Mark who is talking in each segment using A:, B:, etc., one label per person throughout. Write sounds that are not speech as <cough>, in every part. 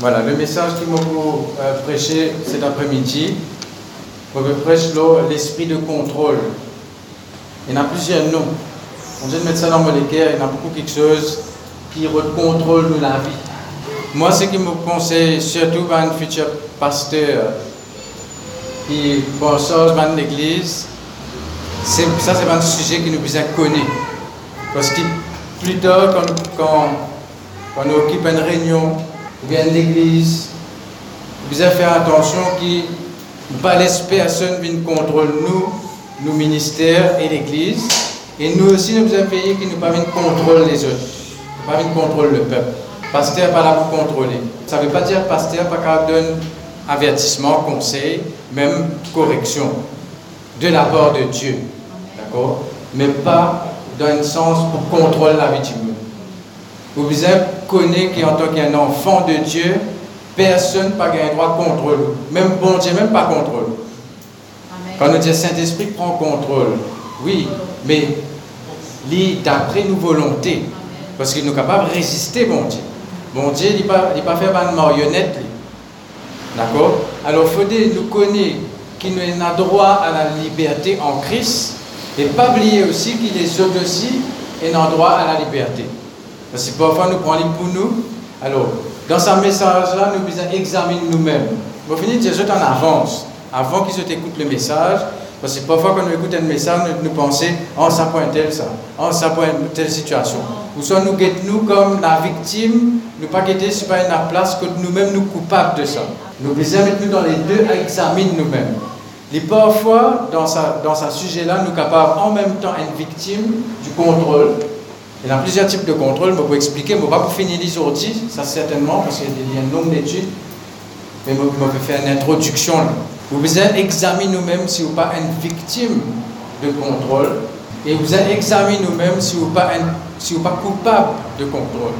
A: Voilà, le message que je vais prêcher cet après-midi, vais prêcher l'esprit de contrôle. Il y en a plusieurs noms. On dit de mettre ça dans mon équerre, il y en a beaucoup quelque chose qui contrôle de la vie. Moi, ce qui me conseille, surtout un futur pasteur qui pense de l'église, ça c'est un sujet qui nous besoin connaître. Parce que plus tard, quand on occupe une réunion, ou bien l'église, nous devons faire attention que pas laisse personne vienne contrôler nous, nos ministères et l'église. Et nous aussi, nous devons veiller que nous pas venir contrôler les autres, pas venir contrôler le peuple. Pasteur pas là pour contrôler. Ça ne veut pas dire pasteur pas qu'à donner avertissement, conseil, même correction de la part de Dieu. D'accord? Mais pas dans un sens pour contrôler la monde. Vous devez connaître qu'en tant qu'un enfant de Dieu, personne n'a le droit de contrôler. Même bon Dieu, même pas contrôle. Quand on dit Saint-Esprit prend contrôle, oui, mais d'après nos volontés, parce qu'il nous capable de résister, bon Dieu. Bon Dieu, il ne pas, pas fait une marionnette. D'accord? Alors, il faut nous connaître qu'il a droit à la liberté en Christ et pas oublier aussi qu'il est aussi un droit à la liberté. Parce que parfois nous prenons pour nous. Alors, dans ce message-là, nous devons examiner nous-mêmes. Pour finir, Dieu en avance, avant qu'ils écoutent le message. Parce que parfois, quand nous écoutons un message, nous, nous pensons, oh, ça point tel, ça, oh, ça point telle situation. Ou soit nous nous comme la victime, nous pas guetter sur une place que nous-mêmes nous coupables de ça. Nous devons mettre nous dans les deux à examiner nous-mêmes. Et parfois, dans sa, dans sa sujet-là, nous sommes capables en même temps être victime du contrôle. Il y a plusieurs types de contrôle, je peux expliquer, je ne vais pas pour finir aujourd'hui, ça certainement, parce qu'il y a un nombre d'études, mais je vais faire une introduction. Vous devez examiner nous-mêmes si vous n'êtes pas une victime de contrôle, et vous examiner nous-mêmes si vous n'êtes pas, si pas coupable de contrôle.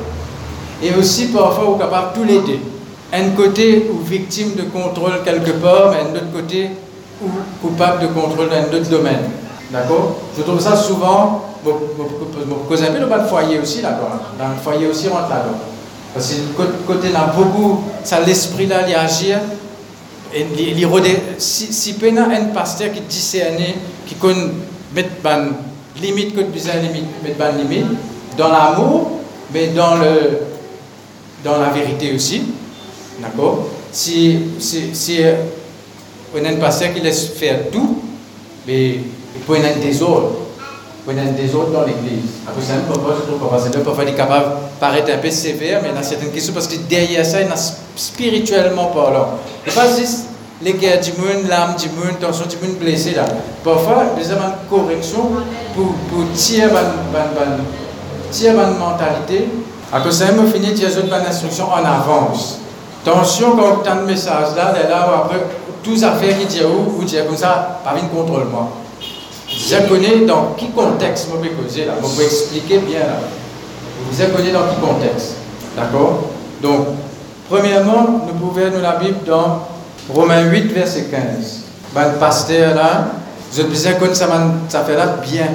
A: Et aussi, parfois, vous êtes capable tous les deux. Un côté, vous victime de contrôle quelque part, mais un autre côté, ou coupable de contrôle dans d'autres domaines. D'accord? Je trouve ça souvent, cause un le foyer aussi, d'accord Dans le foyer aussi, rentre là-dedans. Parce que côté là, beaucoup, ça l'esprit là, il agit. Et il si, si un pasteur qui discerne, qui connaît mettre ban limite que besoin limite, mettre ban limite, dans l'amour, mais dans le dans la vérité aussi. D'accord? Si, si, si on a un pasteur qui laisse faire tout, mais il peut y avoir des autres. Avoir des autres dans l'église. Après, c'est un je trouve que c'est parfois capable de paraître un peu sévère, mais il y a certaines questions, parce que derrière ça, il y a spirituellement parlant. Il n'y a pas juste les guerres du monde, l'âme du monde, tension du monde blessé là. Parfois, il y a une correction pour, pour tirer une mentalité. De ça, il finit, y a une instruction en avance. Attention, quand tu as un message là, là, après, toutes affaires qui disent où, vous dites comme ça, pas une contrôle moi. Je connais dans quel contexte peux causer là, peux expliquer bien là. Vous connaissez dans quel contexte? D'accord? Donc, premièrement, nous pouvons nous la Bible dans Romains 8, verset 15. Ben, le pasteur là, vous êtes besoin connaître ça, ça fait là bien.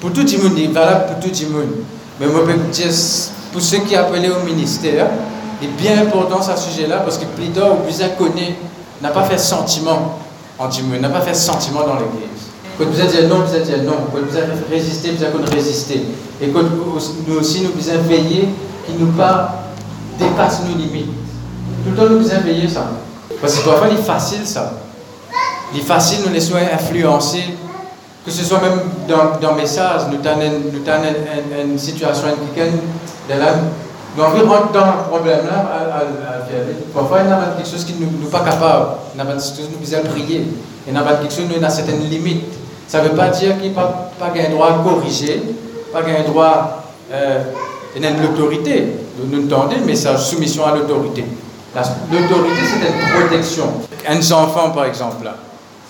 A: Pour tout le monde, il valable pour tout le monde. Mais moi, je pour ceux qui appellent au ministère, est bien important ce sujet-là parce que plus tard, vous connaître n'a pas fait sentiment en Dieu, n'a pas fait sentiment dans l'Église. Quand vous dit non, vous dit non. Quand vous avez résisté, vous avez résisté. Et quand nous aussi, nous devons veiller qu'il nous pas dépasse nos limites. Tout le temps, nous devons veiller ça. Parce que parfois, il est facile ça. Il est facile de nous laisser influencer. Que ce soit même dans, dans message, nous avons une, une, situation qui est nous avons rentrer dans le problème-là à, Parfois, il y a quelque chose qui ne nous pas capable. Il y a quelque chose qui nous besoin prier. Il y quelque chose qui a certaines limites. Ça ne veut pas dire qu'il n'y a pas, un droit à corriger, pas un droit. Euh, a l'autorité. Nous entendons mais c'est soumission à l'autorité. L'autorité, c'est une protection. Un enfant, par exemple,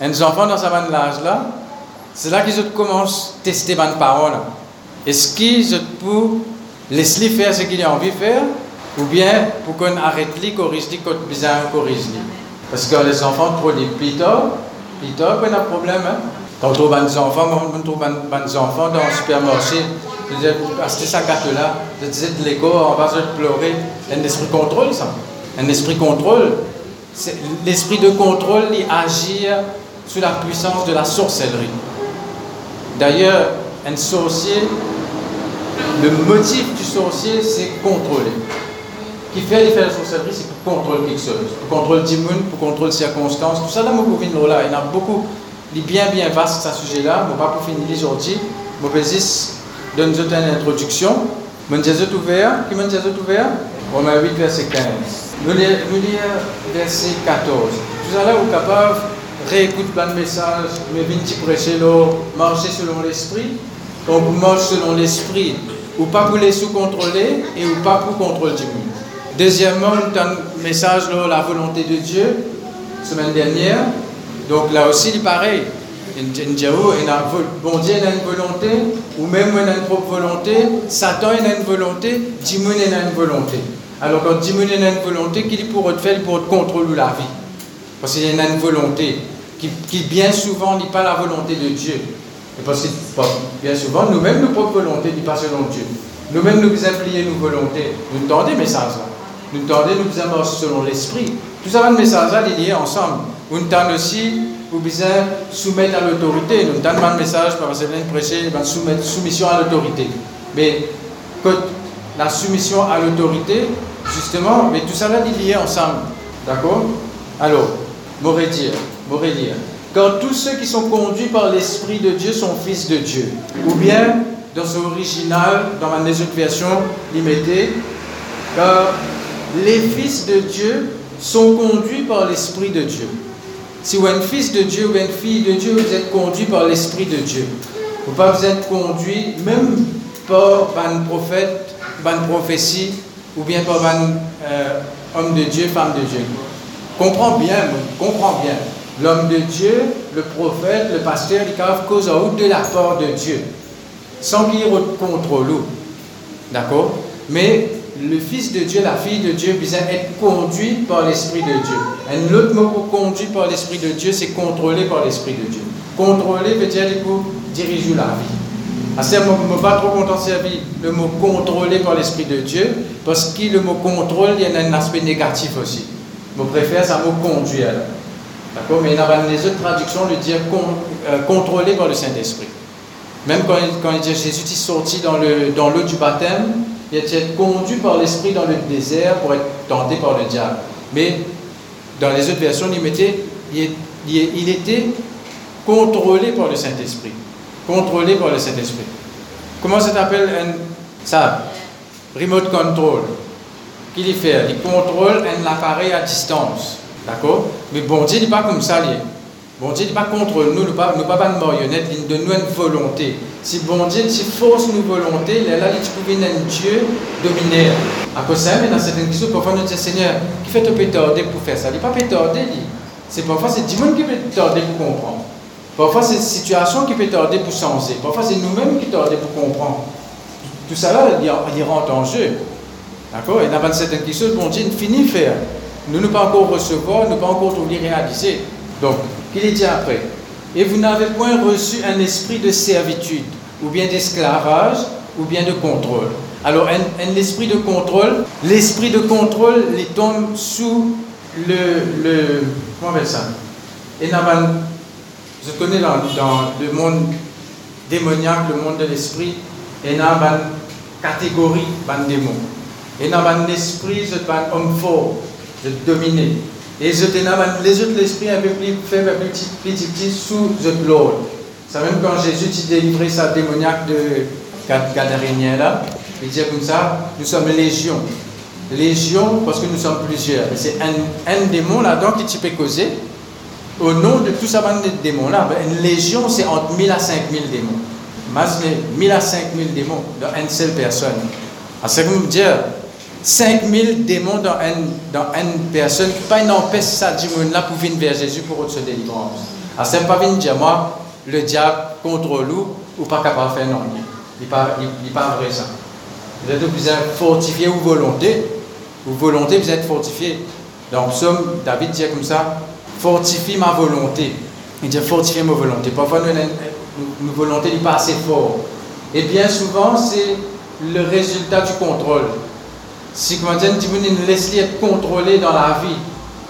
A: un enfant dans sa âge là, c'est là qu'ils commencent à tester les paroles. Est-ce qu'ils peuvent laisse-les faire ce qu'il a envie de faire, ou bien pour qu'on arrête les corrige les qu'on besoin corrige. Parce que les enfants trop les plus tard, plus tard, on a un problème. Hein? Quand on trouve des enfants, on trouve des enfants dans le supermarché, acheter sa carte là, je disais de l'ego, on va se pleurer, un esprit contrôle ça. Un esprit contrôle, l'esprit de contrôle, il agit sous la puissance de la sorcellerie. D'ailleurs, un sorcier, le motif du sorcier, c'est contrôler. Qui fait les faire la sorcellerie, c'est pour contrôler quelque chose. Pour contrôler monde, pour contrôler circonstances. Tout ça, là, je. Il y en a beaucoup, est bien, bien vaste, ce sujet-là. Je ne pas pour finir aujourd'hui. Je vais donner une introduction. Vais vous ouvert. Qui m'a dit ouvert? Romains 8, verset 15. Nous lire verset 14. Tout à l'heure, vous êtes capable réécoute plein de messages, mais venez prêcher marcher selon l'esprit. Donc, vous marchez selon l'esprit, ou pas pour les sous-contrôler, et ou pas pour contrôler du monde. Deuxièmement, un message là, la volonté de Dieu, semaine dernière. Donc là aussi, il pareil. Bon Dieu a une volonté, ou même il a une propre volonté, Satan a une volonté, Dieu a une volonté. Alors quand Dieu a une volonté, qu'il pour te faire, pour te contrôler la vie? Parce qu'il a une volonté qui, bien souvent n'est pas la volonté de Dieu. Et parce que bien souvent, nous-mêmes, nos propres volontés n'est pas selon Dieu. Nous-mêmes, nous impliquons nos volontés. Nous tendez message là. Nous tendez, nous faisons selon l'esprit. Tout ça, le message il est ensemble. Nous tendez aussi, vous besoin soumettre à l'autorité. Nous tendez un message, par exemple, prêcher, soumettre soumission à l'autorité. Mais la soumission à l'autorité, justement, mais tout ça là, il est ensemble. D'accord? Alors, m'aurait dire, dire, car tous ceux qui sont conduits par l'Esprit de Dieu sont fils de Dieu. Ou bien, dans son original, dans ma version limitée, car les fils de Dieu sont conduits par l'Esprit de Dieu. Si vous êtes un fils de Dieu ou une fille de Dieu, vous êtes conduit par l'Esprit de Dieu. Vous ne pas vous être conduit même par un prophète, une prophétie, ou bien par un euh, homme de Dieu, femme de Dieu. Comprends bien, comprends bien. L'homme de Dieu, le prophète, le pasteur, il cave cause à de la part de Dieu, sans qu'il contrôle. D'accord? Mais le Fils de Dieu, la fille de Dieu, besoin être conduit par l'Esprit de Dieu. Un autre mot pour conduire par l'Esprit de Dieu, c'est contrôler par l'Esprit de Dieu. Contrôler veut dire pour diriger la vie. À ce moment, pas trop content servir le mot contrôler par l'Esprit de Dieu, parce que le mot contrôle, il y a un aspect négatif aussi. Je préfère ça mot conduire. D'accord? Mais dans les autres traductions, le dire euh, contrôler par le Saint-Esprit. Même quand, quand Jésus est sorti dans l'eau dans du baptême, il était conduit par l'Esprit dans le désert pour être tenté par le diable? Mais dans les autres versions, il, mettait, il, était contrôlé par le Saint-Esprit. Contrôlé par le Saint-Esprit. Comment ça s'appelle ça? Remote control. Qu'il fait Il contrôle un appareil à distance. D'accord? Mais bon Dieu n'est pas comme ça. Bon Dieu n'est pas contre nous, nous pas, nous pas une marionnette, il donne nous une volonté. Si bon Dieu, si force nous volonté, là, là, tu peux un Dieu dominaire. À cause de ça, mais dans certaines questions, parfois nous disons, Seigneur, qui fait te pétarder pour faire ça Il n'est pas pétarder, c'est parfois c'est Dieu qui peut tarder pour comprendre. Parfois c'est situation qui peut tarder pour changer. Parfois c'est nous-mêmes qui tarder pour comprendre. Tout ça là, il rentre en jeu. D'accord? Et dans certaines questions, bon Dieu finit faire. Nous ne pas encore recevoir, nous ne pas encore tout réaliser. Donc, qu'il est dit après Et vous n'avez point reçu un esprit de servitude, ou bien d'esclavage, ou bien de contrôle. Alors, un, esprit de contrôle, l'esprit de contrôle, il tombe sous le, le comment on appelle ça? Je connais dans, le monde démoniaque, le monde de l'esprit, une catégorie, de démons. Et dans un esprit, c'est un homme fort, de dominer. Et je les autres l'esprit un peu plus faible, peu petit, petit, petit, sous the Lord. C'est même quand Jésus a délivré sa démoniaque de Gadarénien là, il dit comme ça, nous sommes légion. Légion parce que nous sommes plusieurs. C'est un, un, démon là-dedans qui peut causer. Au nom de tout ça, de démons là, ben, une légion c'est entre 1000 à 5000 démons. Imaginez 1000 à 5000 démons dans une seule personne. Ça veut dire 5000 démons dans une, dans une personne, pas une empêche ça là pour venir vers Jésus pour se délivrance. Alors, c'est pas venir dire moi, le diable contre nous, ou pas capable de faire non. Il n'est pas, il, pas vrai ça. Vous êtes obligé fortifier ou volonté. Ou volonté, vous êtes fortifié. Donc, Psaume, David dit comme ça fortifie ma volonté. Il dit fortifier ma volonté. Parfois, nos volonté n'est pas assez fort. Et bien souvent, c'est le résultat du contrôle. Si, comment dire, nous laisse être contrôlé dans la vie,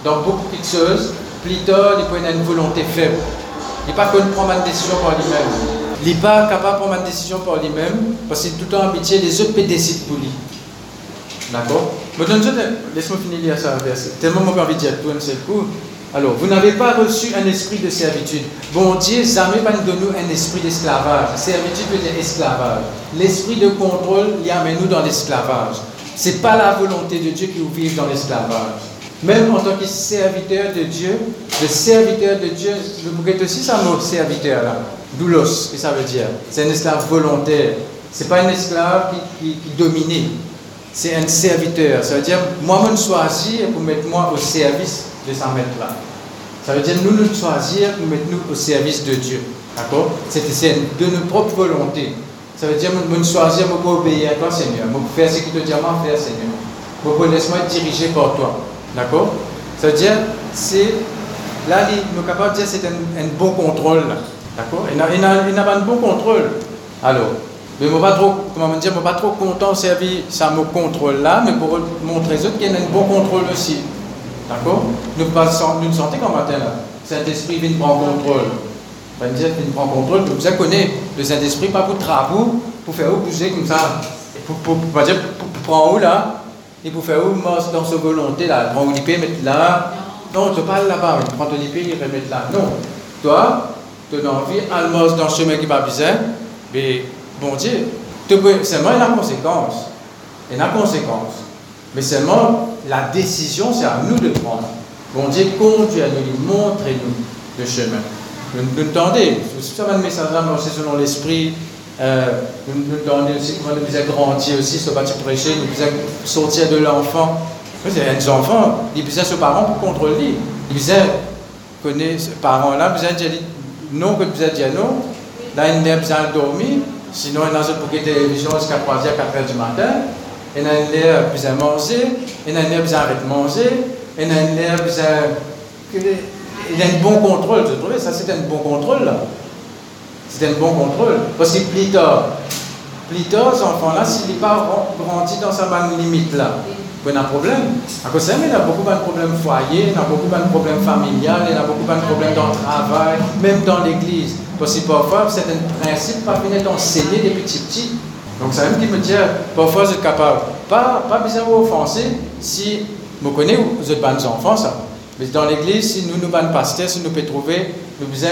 A: dans beaucoup de choses, plus tard, il avoir une volonté faible. Il n'est pas qu'on prend une décision par lui-même. Il n'est pas capable de prendre une décision par lui-même, parce qu'il est tout le temps habitué, les autres décider pour lui. D'accord? Laisse-moi finir lire ça, verset. Tellement j'ai envie de dire tout un seul coup. Alors, vous n'avez pas reçu un esprit de servitude. Bon Dieu, jamais pas nous donner un esprit d'esclavage. Servitude veut dire esclavage. L'esprit de contrôle, il amène nous dans l'esclavage. Ce n'est pas la volonté de Dieu qui vous vive dans l'esclavage. Même en tant que serviteur de Dieu, le serviteur de Dieu, vous voyez aussi ça mot serviteur là. Doulos, que ça veut dire. C'est un esclave volontaire. Ce n'est pas un esclave qui, qui. C'est un serviteur. Ça veut dire, moi, je me choisis pour mettre moi au service de sa maître là. Ça veut dire, nous nous choisir pour mettre nous au service de Dieu. D'accord? C'est de nos propres volontés. Ça veut dire, nous choisir pour obéir à toi, Seigneur. Faire ce que tu dis à faire, Seigneur. Pour laisse-moi être dirigé par toi. D'accord? Ça veut dire, c'est. Là, nous sommes capables de dire que c'est un, bon contrôle. D'accord? Il n'a pas un bon contrôle. Alors, mais je ne pas trop, comment dire, pas trop content de servir ça me contrôle là, mais pour montrer aux autres qu'il y a un bon contrôle aussi. D'accord? Nous nous sentons comme matin là. Saint-Esprit vient prendre contrôle. Va me dire vient prendre contrôle, vous savez connaître le Saint-Esprit, pas pour travaux, pour faire bouger comme ça. Pour, pour, dire, pour, prendre où là Et pour faire où dans sa volonté là, prendre l'IP, mettre là. Non, tu parles là-bas, prends ton l'IP, il remettre là. Non. Toi, tu as envie, almos dans le chemin qui va bien, mais bon Dieu, seulement il a conséquence. Il y a conséquence. Mais seulement la décision, c'est à nous de prendre. Bon Dieu conduit à nous, montrez-nous le chemin. Nous nous tendez, ça va le message là, c'est selon l'esprit. Euh, nous nous tendez aussi nous faisons grandir aussi, ce nous sortir de l'enfant. Il y a des enfants, ils ses parents pour contrôler. Ils besoin connaître ces parents-là, besoin dire non que dire non. Là, de dormir. Sinon, il y a pour la télévision jusqu'à 3h, 4h du matin. Il y a l'air besoin de manger. Il besoin de manger. Besoin. Il a un bon contrôle, je trouve. Ça, c'est un bon contrôle, là. C'est un bon contrôle. Parce que plus tard, cet enfant-là, s'il n'est pas grandi dans sa bonne limite, là, il a un problème. À cause de ça, il a beaucoup de problèmes foyer, il a beaucoup de problèmes familiales, il a beaucoup de problèmes dans le travail, même dans l'église. Parce que parfois, c'est un principe pas venir enseigner des petits. Donc, ça même qui me dit, parfois, je suis capable, pas, pas besoin offenser si, vous connaissez, vous êtes des enfants, ça. Mais dans l'église, si nous, nous, sommes pasteurs, si nous pouvons trouver, nous besoin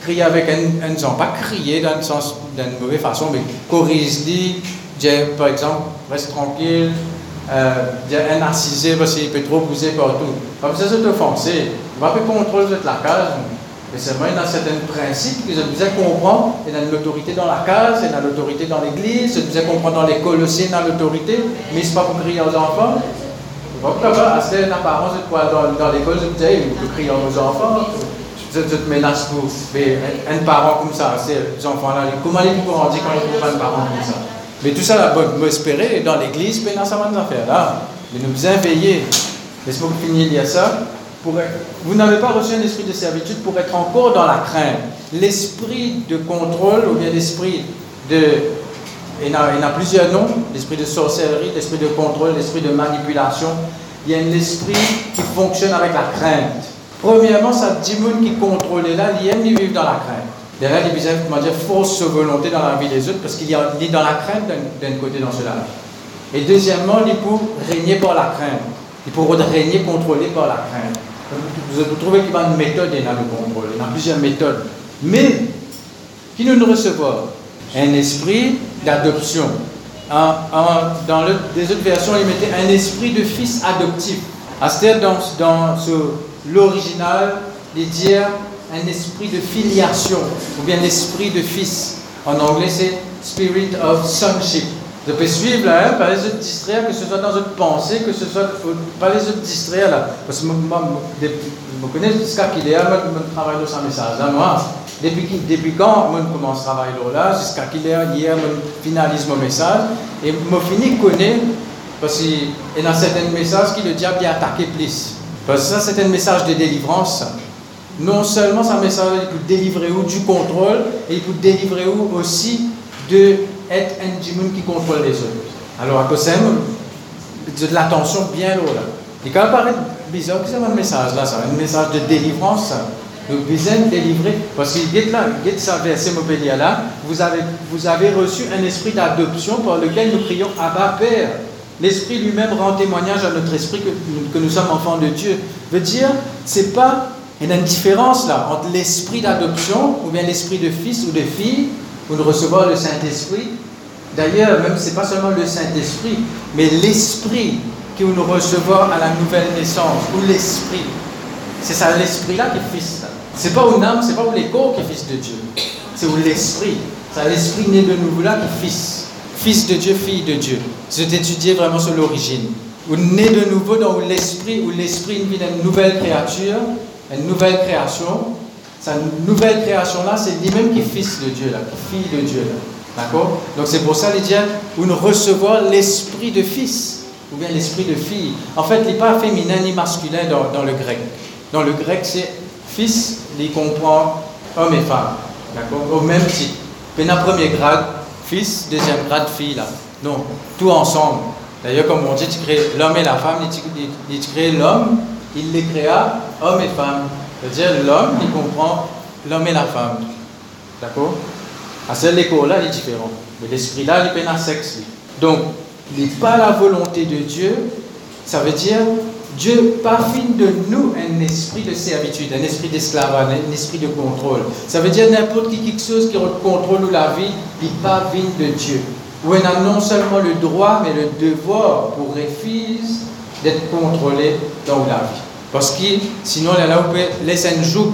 A: crier avec un, un pas crier dans le sens, d'une mauvaise façon, mais corrige-lui, par exemple, reste tranquille, euh, un narcisé parce qu'il peut trop bouger partout. Comme ça, c'est offensé. Il va pas contrôler la case. Mais seulement, il y a certains principes que je disais comprendre. Y a l'autorité dans la case, y a l'autorité dans l'église, je disais comprendre dans l'école aussi, a l'autorité. Mais ce n'est pas pour crier aux enfants. Pourquoi pas, c'est une apparence de quoi dans, dans l'école, je disais, peut crier aux enfants. Je, te menace pour un, un parent comme ça, ces enfants-là. Comment ils peuvent grandir quand ils pas un parent comme ça? Mais tout ça, là, espérer dans l'église, mais dans sa affaires là. Mais nous vous veiller. Laisse-moi finir il y ça. Pour vous n'avez pas reçu un esprit de servitude pour être encore dans la crainte. L'esprit de contrôle ou bien l'esprit de. Il y, a, y a plusieurs noms l'esprit de sorcellerie, l'esprit de contrôle, l'esprit de manipulation. Il y a un esprit qui fonctionne avec la crainte. Premièrement, ça dit qui contrôle là, il aime vivre dans la crainte. Derrière, il y a comment dire, fausse volonté dans la vie des autres parce qu'il est dans la crainte d'un côté dans cela. Et deuxièmement, il peut régner par la crainte. Il peut régner contrôlé par la crainte. Vous, trouvez qu'il y a une méthode dans le contrôle. Il y a plusieurs méthodes. Mais, qui nous recevoir? Un esprit d'adoption. dans le, des autres versions, il mettait un esprit de fils adoptif. C'est-à-dire dans, dans l'original, il dit un esprit de filiation, ou bien l'esprit de fils. En anglais, c'est Spirit of Sonship. Je peux suivre là, hein, pas les autres distraire, que ce soit dans votre pensée, que ce soit pas les autres distraire là. Parce que moi, je connais jusqu'à qu'il est, moi, je travaille dans ce message là, moi. Depuis, depuis quand je commence à travailler là, jusqu'à qu'il est, hier, je finalise mon message, et je finis de connaître, parce qu'il y a certains messages qui le diable a attaqué plus. Parce que ça, c'est un message de délivrance non seulement sa message, il peut délivrer vous du contrôle, et il peut délivrer vous aussi de être un démon qui contrôle les autres. Alors, à cause de l'attention bien loin là. Et quand paraît bizarre que c'est un message là, ça, un message de délivrance, besoin de délivrer. Parce qu'il est là, il est ça, verset là, vous avez, vous avez reçu un esprit d'adoption par lequel nous prions Abba Père. L'esprit lui-même rend témoignage à notre esprit que, que nous sommes enfants de Dieu. Veut dire, c'est pas, une différence là entre l'esprit d'adoption ou bien l'esprit de fils ou de fille, ou de recevoir le Saint-Esprit. D'ailleurs, même c'est pas seulement le Saint-Esprit, mais l'esprit que nous recevons à la nouvelle naissance, ou l'esprit. C'est ça l'esprit-là qui est fils. C'est pas une âme, c'est pas corps qui est fils de Dieu. C'est l'esprit. C'est l'esprit né de nouveau là qui est fils. Fils de Dieu, fille de Dieu. C'est étudier vraiment sur l'origine. Ou né de nouveau dans l'esprit, où l'esprit vit une nouvelle créature, une nouvelle création. Sa nouvelle création-là, c'est lui-même qui est fils de Dieu, là, fille de Dieu. D'accord? Donc c'est pour ça, les dieux, où nous recevons l'esprit de fils ou bien l'esprit de fille. En fait, il n'est pas féminin ni masculin dans, le grec. Dans le grec, c'est fils, il comprend homme et femme. D'accord? Au même titre. Puis, premier grade, fils, deuxième grade, fille. Non, tout ensemble. D'ailleurs, comme on dit, tu crées l'homme et la femme, il, crée l'homme, il les créa, homme et femme. C'est-à-dire, l'homme, il comprend l'homme et la femme. D'accord? À seul l'écho là, il est différent. Mais l'esprit là, il est un sexe. Donc, n'est pas la volonté de Dieu, ça veut dire Dieu parfine de nous un esprit de servitude, un esprit d'esclavage, un esprit de contrôle. Ça veut dire n'importe qui quelque chose qui contrôle la vie, il parvient de Dieu. Où on a non seulement le droit, mais le devoir pour fils d'être contrôlé dans la vie. Parce que sinon, là, on peut laisser un joug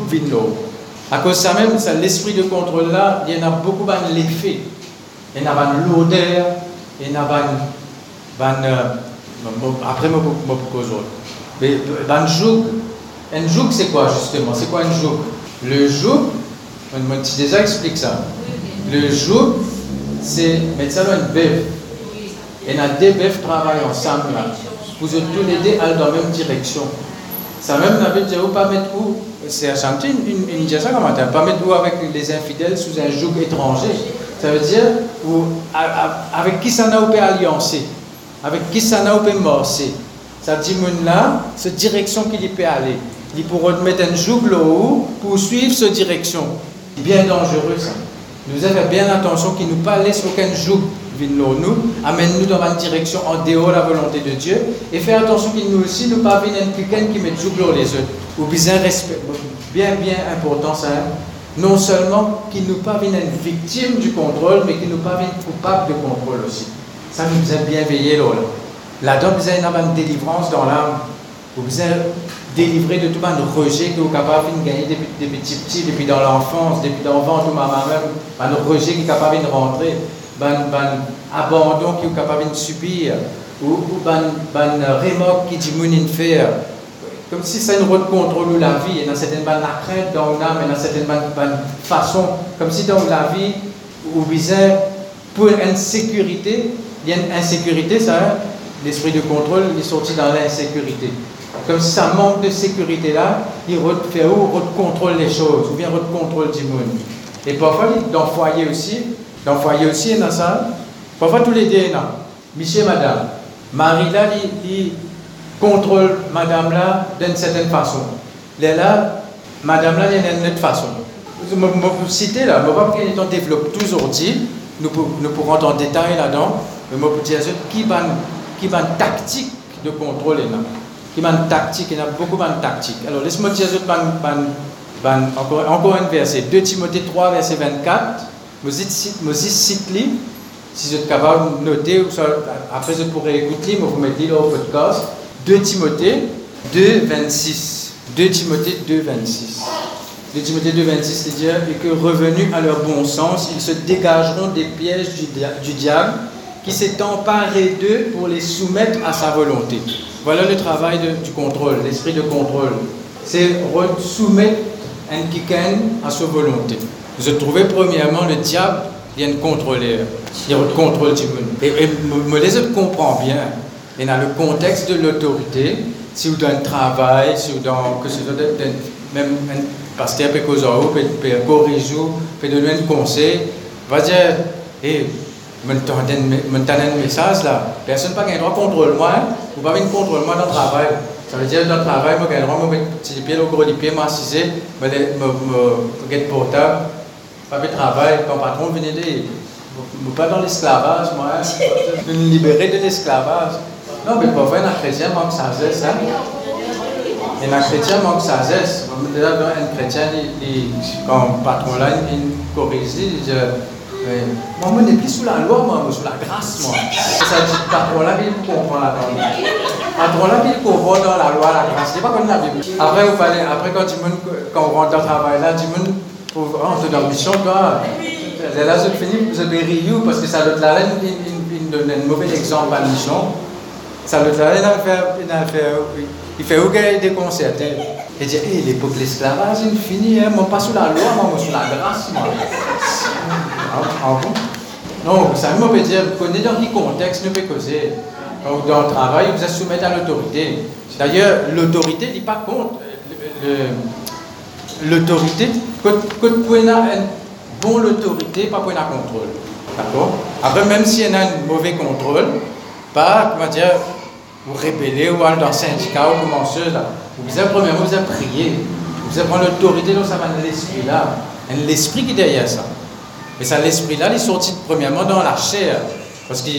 A: À cause de ça même, l'esprit de contrôle là, il y en a beaucoup de l'effet. Il y en a l'odeur, il y en a van, après me propose Mais van joug, un joug c'est quoi justement? C'est quoi un joug? Le joug, on déjà explique ça. Le joug, c'est mettre ça dans une bœuf. Et a deux bœufs travaillent ensemble là. Vous êtes tous les deux aller dans la même direction. Ça même n'avait dit pas mettre où C'est à chanter une, une, ça comme pas mettre où avec les infidèles sous un joug étranger. Ça veut dire où, avec qui ça n'a pas alliancé avec qui ça n'a pas morcé. Ça dit là, cette direction qu'il peut aller. Il pourra mettre un joug là-haut pour suivre cette direction. Bien dangereux ça. Nous avons bien attention qu'il nous pas laisse aucun joug nous, amène-nous dans une direction en dehors de la volonté de Dieu, et faire attention qu'il nous aussi nous pas venir quelqu'un qui met joug les autres. Ou bien respect, bien bien important ça. Non seulement qu'il nous pas une victime du contrôle, mais qu'il nous pas vienne coupable de contrôle aussi. Ça nous a bien veillé là. Là-dedans, vous avez une délivrance dans l'âme. Vous êtes délivré de tout le rejet que vous êtes capable de gagner depuis, depuis petit petit, depuis dans l'enfance, depuis dans le ventre même, un rejet qui est capable de rentrer, un abandon qui est capable de subir, ou un remorque qui de faire. Comme si c'est une route contrôle la vie, et dans certaines la crainte dans l'âme, et dans certaines façon, comme si dans la vie, vous visez pour une sécurité, il y a une insécurité, ça, l'esprit de contrôle, il est sorti dans l'insécurité. Comme si ça manque de sécurité là, il fait où contrôle les choses, ou bien contrôle du monde. Et parfois, dans le foyer aussi, dans le foyer aussi, a ça. Parfois, tous les deux, non. Monsieur madame. Marie là, il, contrôle madame là d'une certaine façon. Là, madame là, il y a une autre façon. Je vais vous citer là, je vais vous développe toujours dit, nous, nous pourrons en détail là-dedans. Mais je dire qui va qui va tactique de contrôle qui va tactique, il y a beaucoup de tactique. Alors, laisse-moi dire encore un verset, 2 Timothée 3, verset 24. Je cite si vous êtes capable de noter, après je pourrais écouter, mais vous mettez là au podcast. 2 Timothée 2, 26. 2 Timothée 2, 26. 2 Timothée 2, 26, c'est-à-dire que revenus à leur bon sens, ils se dégageront des pièges du diable qui s'est emparé d'eux pour les soumettre à sa volonté. Voilà le travail du contrôle, l'esprit de contrôle. C'est soumettre un à sa volonté. Vous trouvez premièrement le diable vient contrôler, il contrôle. Et, et me les comprend bien. Et dans le contexte de l'autorité, si vous donnez un travail, si vous donnez, que ce soit même un pasteur peut peut corriger, peut donner un conseil, va dire, eh, me donne un message là, personne n'a le droit de contrôler moi, Vous pas venir contrôler moi dans le travail. Ça veut dire dans le travail, je vais moi petit pied, le gros pied, m'assiser, me me portable, pas de travail, le patron venait dire, pas dans l'esclavage, moi, <laughs> me libérer de l'esclavage. Non, mais pour un chrétien manque sagesse, hein? Et un chrétien manque sagesse. Déjà, un chrétien, quand le patron là, il corrige, dit, moi, je n'est plus sous la loi, moi, sous la grâce, moi. Ça dit, patron là, il comprend la loi. Patron là, il comprend dans la loi, la grâce. C'est pas comme la Bible. Après, vous parlez, après quand, tu, quand on rentre dans le travail là, tu me rentrer dans la mission, toi, là, je finis, je vais rire parce que ça doit être une, une, un mauvais exemple à mission. Ça doit être il fait, il fait aucun déconcerté. Il dit, hey, l'époque de l'esclavage, il finit, hein, moi pas sous la loi, moi, sous la grâce, moi. Ah, ah non, ça veut dire, vous connaissez dans quel contexte nous peut causer. Donc, dans le travail, vous êtes soumis à l'autorité. D'ailleurs, l'autorité n'est pas contre. L'autorité, quand vous pouvez une bonne autorité, pas pour un contrôle. D'accord? Après, même si y a un mauvais contrôle, pas, comment dire, vous rébeller ou aller dans un syndicat ou commencer là. Vous avez premièrement, vous avez prié. Vous avez l'autorité, donc ça va l'esprit là. L'esprit qui est derrière ça. Et ça, l'esprit-là, il est sorti premièrement dans la chair. Parce que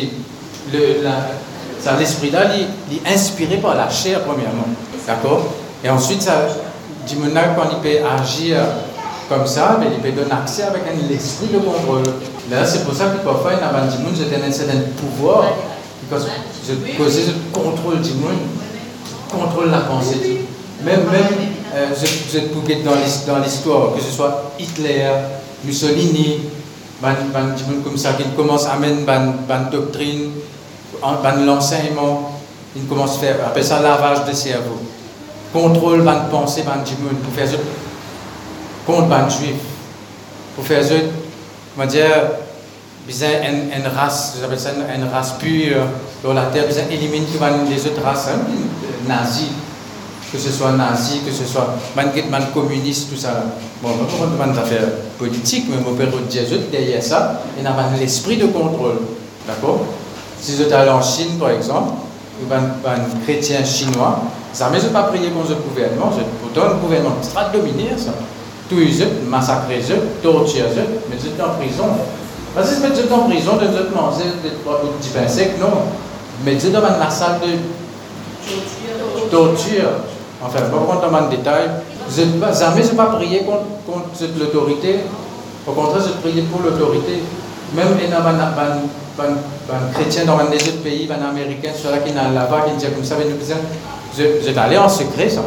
A: l'esprit là, il, est inspiré par la chair, premièrement. D'accord? Et ensuite, ça, quand il peut agir comme ça, mais il peut donner accès avec un esprit de contrôle. Là, c'est pour ça que parfois, il y a un certain pouvoir. Parce que je contrôle du monde, contrôle la pensée. Même, même euh, je, dans l'histoire, que ce soit Hitler, Mussolini, ban, ban, comme ça, qu'il commence à amener ban, doctrine, ban l'enseignement, il commence à faire, appelle ça lavage de cerveau. Contrôle ban pensée, ban monde, pour faire contre ban juif, pour faire on va dire, une, une race, j'appelle ça une, race pure dans la terre, ils éliminent les autres races, hein, nazis que ce soit nazi, que ce soit man, man communiste, tout ça. Bon, on pas des affaires politiques, mais on peut dire derrière ça, il y a l'esprit de contrôle. D'accord? Si je allé en Chine, par exemple, ou un chrétien chinois, ça ne pas prier contre le gouvernement, pourtant le gouvernement eux, massacrer eux, torturer eux, mais ils en prison. Parce que mettre en prison, de petits pains secs, non. Mais ils dans la salle de torture. Enfin, pas rentrer dans le détail. Jamais je n'ai pas prié contre, l'autorité. Au contraire, pour l'autorité. Même les chrétiens dans les autres pays, les américains, ceux-là qui sont là-bas, qui disent comme ça, nous je, je allé en secret, ça.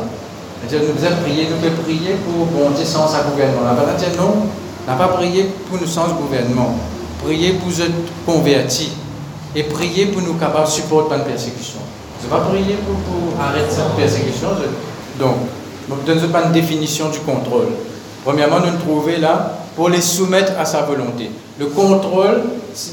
A: Nous devons prier, nous devons prier pour bon Dieu sans un gouvernement. La parole dit non, n'a pas prié pour nous sans gouvernement. Prier pour nous convertir. Et prier pour nous capables de supporter la persécution. Je ne vais pas prier pour, pour arrêter cette persécution. Donc, je ne donne pas une définition du contrôle. Premièrement, nous nous trouvons là pour les soumettre à sa volonté. Le contrôle,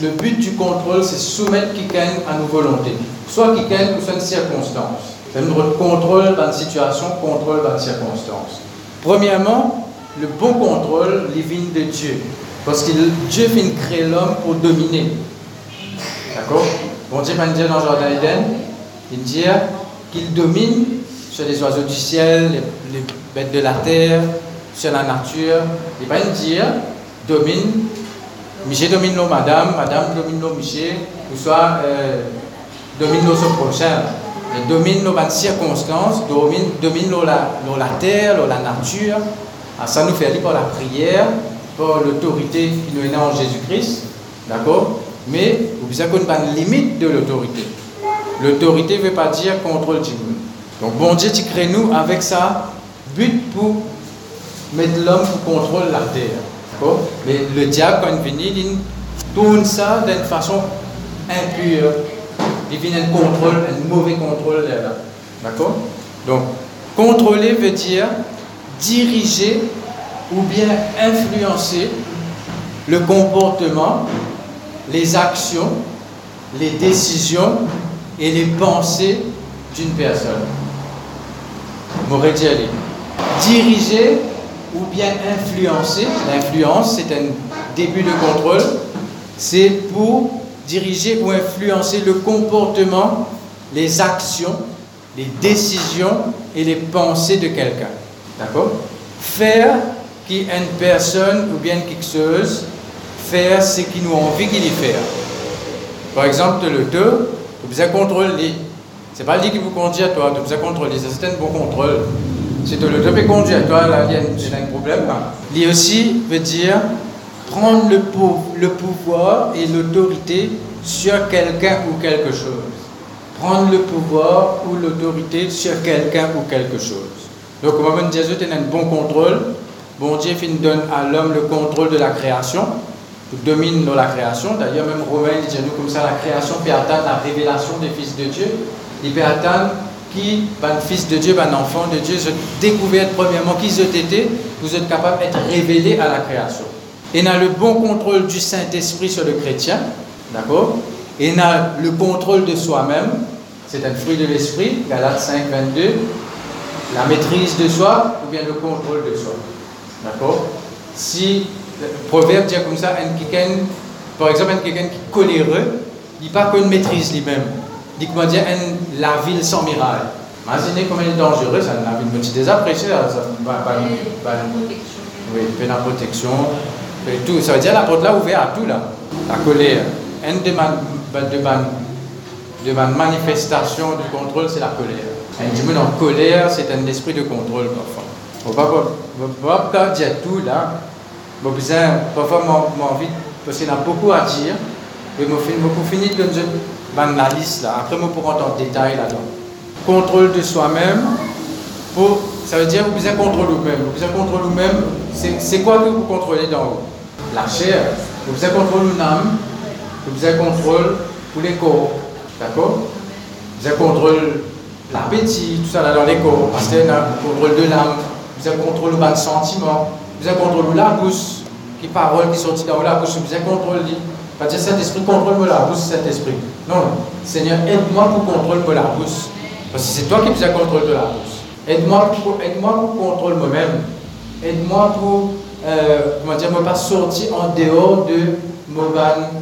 A: le but du contrôle, c'est soumettre quelqu'un à nos volontés. Soit quelqu'un ou soit une circonstance. C'est notre contrôle dans une situation, contrôle dans une circonstance. Premièrement, le bon contrôle, vignes de Dieu. Parce que Dieu fait créer l'homme pour dominer. D'accord? Bon Dieu va dire dans le Jardin Eden, il dit qu'il domine sur les oiseaux du ciel, les, bêtes de la terre, sur la nature. Il va dire domine, Michel domine nos madame, madame domine nos Michel, ou soit euh, domine nos prochains. Il domine nos circonstances, domine, domine la, la terre, la nature. Ah, ça nous fait aller par la prière, par l'autorité qui nous est en Jésus-Christ. D'accord? Mais vous avez une limite de l'autorité. L'autorité ne veut pas dire contrôle du monde. Donc, bon Dieu, tu crées nous avec ça, but pour mettre l'homme pour contrôler la terre. Mais le diable, quand il vient, il tourne ça d'une façon impure. Il vient un contrôle, un mauvais contrôle là. D'accord? Donc, contrôler veut dire diriger ou bien influencer le comportement, les actions, les décisions et les pensées d'une personne. dit Diriger ou bien influencer, l'influence c'est un début de contrôle, c'est pour diriger ou influencer le comportement, les actions, les décisions et les pensées de quelqu'un. D'accord? Faire qui une personne ou bien quelque chose, faire ce qui nous envie qu'il y faire. Par exemple, le deux, vous besoin contrôler. C'est pas lui qui vous conduit à toi, besoin contrôler, c'est un bon contrôle. Si tu le deux conduit à toi, là, il y un problème. Lui aussi veut dire prendre le, le pouvoir et l'autorité sur quelqu'un ou quelque chose. Prendre le pouvoir ou l'autorité sur quelqu'un ou quelque chose. Donc, on va dire tu as un bon contrôle. Bon Dieu donne à l'homme le contrôle de la création. Tu domines dans la création. D'ailleurs, même Romain dit nous comme ça la création peut atteindre la révélation des fils de Dieu. Il peut atteindre qui, ben, fils de Dieu, ben, enfant de Dieu, je découvert premièrement qui vous été, vous êtes capable d'être révélé à la création. Et a le bon contrôle du Saint-Esprit sur le chrétien, d'accord Et a le contrôle de soi-même, c'est un fruit de l'Esprit, Galates 5, 22, la maîtrise de soi ou bien le contrôle de soi. D'accord Si le proverbe dit comme ça, un quelqu'un, par exemple, un quelqu'un qui est coléreux, il dit pas qu'on maîtrise lui-même. Il dit comment dire, la ville sans miraille. Imaginez comment il est dangereux, ça, la ville, tu désapprécies, ça, bah, bah, bah, oui, la protection, et tout. Ça veut dire la porte là ouverte à tout là. La colère. Une des de, de, manifestation du contrôle, c'est la colère. Un dimanche en colère, c'est un esprit de contrôle parfois. On va pas dire tout là. Bon, parfois, j'ai envie, parce qu'il y a beaucoup à dire, mais je finis de donner la liste là. Après, je pourrai entrer en détail là-dedans. Contrôle de soi-même, ça veut dire que vous avez contrôle vous-même. Vous avez contrôle vous-même, c'est quoi que vous contrôlez dans vous? La chair. Vous avez contrôle l'âme, vous avez contrôle pour les corps. D'accord? Vous avez contrôle l'appétit, tout ça là dans les corps, parce que vous contrôle de l'âme, vous avez contrôle le sentiment, vous avez contrôle la bouche, qui parole qui sortit dans la bouche, vous avez contrôle pas Saint-Esprit contrôle la bouche, Saint-Esprit. Non, Seigneur, aide-moi pour contrôler la bouche. Parce que c'est toi qui as contrôle de la bouche. Aide-moi pour, aide pour contrôler moi-même. Aide-moi pour, euh, comment dire, ne pas sortir en dehors de mon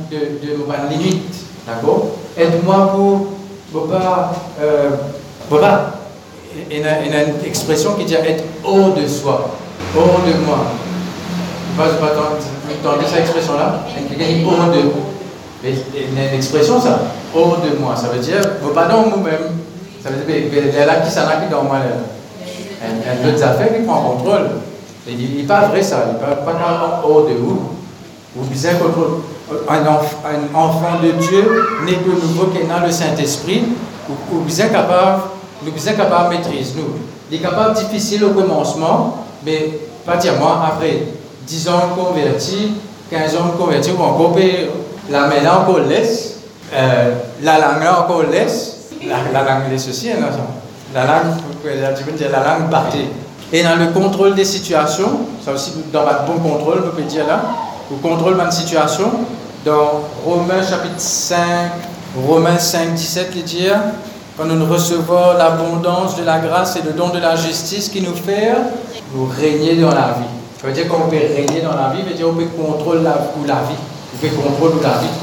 A: de, limite. D'accord? Aide-moi pour ne pas, euh, pas il y, a, une expression qui dit être hors de soi, hors de moi. Vous entendez cette expression-là Quelqu'un dit hors de. Expression ça, hors de moi. Ça veut dire, pas dans moi-même. Ça veut dire, il y a là qui s'en a qui dans moi. Il y a d'autres affaires qui prend contrôle. Il n'est pas vrai ça, il n'est pas, pas hors de vous. Vous disait un, enfant de Dieu n'est que nouveau qu'il dans le Saint-Esprit, vous êtes capable nous sommes capables de maîtriser, nous. Il est capable difficile au commencement, mais pas dire moi, après 10 ans convertis, 15 ans convertis, ou encore la main encore laisse, euh, la langue encore laisse, la, la langue laisse aussi, hein, la langue, dire la langue partait. Et dans le contrôle des situations, ça aussi dans votre bon contrôle, vous pouvez dire là, vous contrôlez ma situation, dans Romains chapitre 5, Romains 5, 17, il dit, quand nous recevons l'abondance de la grâce et le don de la justice qui nous fait nous régner dans la vie. Ça veut dire qu'on peut régner dans la vie, dire qu'on peut contrôler la, la vie. On peut contrôler la vie.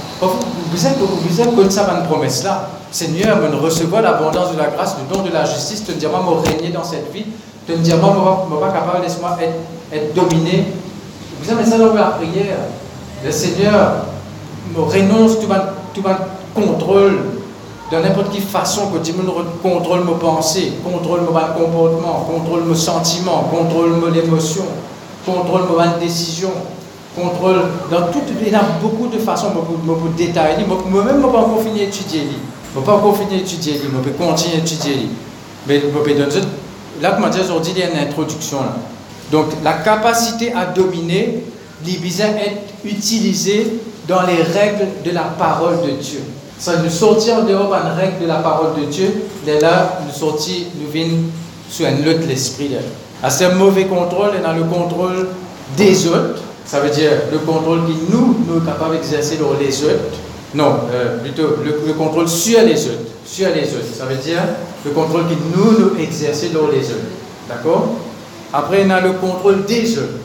A: Vous êtes, vous êtes comme ça, une promesse là. Seigneur, nous recevons l'abondance de la grâce, le don de la justice, te dire, moi, me régner dans cette vie, te dire, moi, je ne pas capable, laisse-moi être, être, dominé. Vous avez ça dans la prière. Le Seigneur me renonce tout le tout contrôle de n'importe quelle façon que Dieu contrôle mes pensées, contrôle mon comportement, contrôle mes sentiments, contrôle mes émotions, contrôle mes décisions, contrôle dans il beaucoup de façons de détailler. Moi-même, je ne peux pas encore finir d'étudier. Je ne peux pas encore finir d'étudier, je peux continuer d'étudier. Mais là, comme je aujourd'hui, il y a une introduction. Là. Donc, la capacité à dominer, les être utilisée dans les règles de la parole de Dieu. Ça nous sortir en dehors d'une règle de la parole de Dieu, de là, nous sortir, nous venons sur un autre l'esprit. C'est un mauvais contrôle, et dans le contrôle des autres, ça veut dire le contrôle qui nous, nous sommes capables d'exercer sur les autres. Non, euh, plutôt le, contrôle sur les autres. Sur les autres. Ça veut dire le contrôle qui nous, nous exerçons sur les autres. D'accord? Après, on a le contrôle des autres.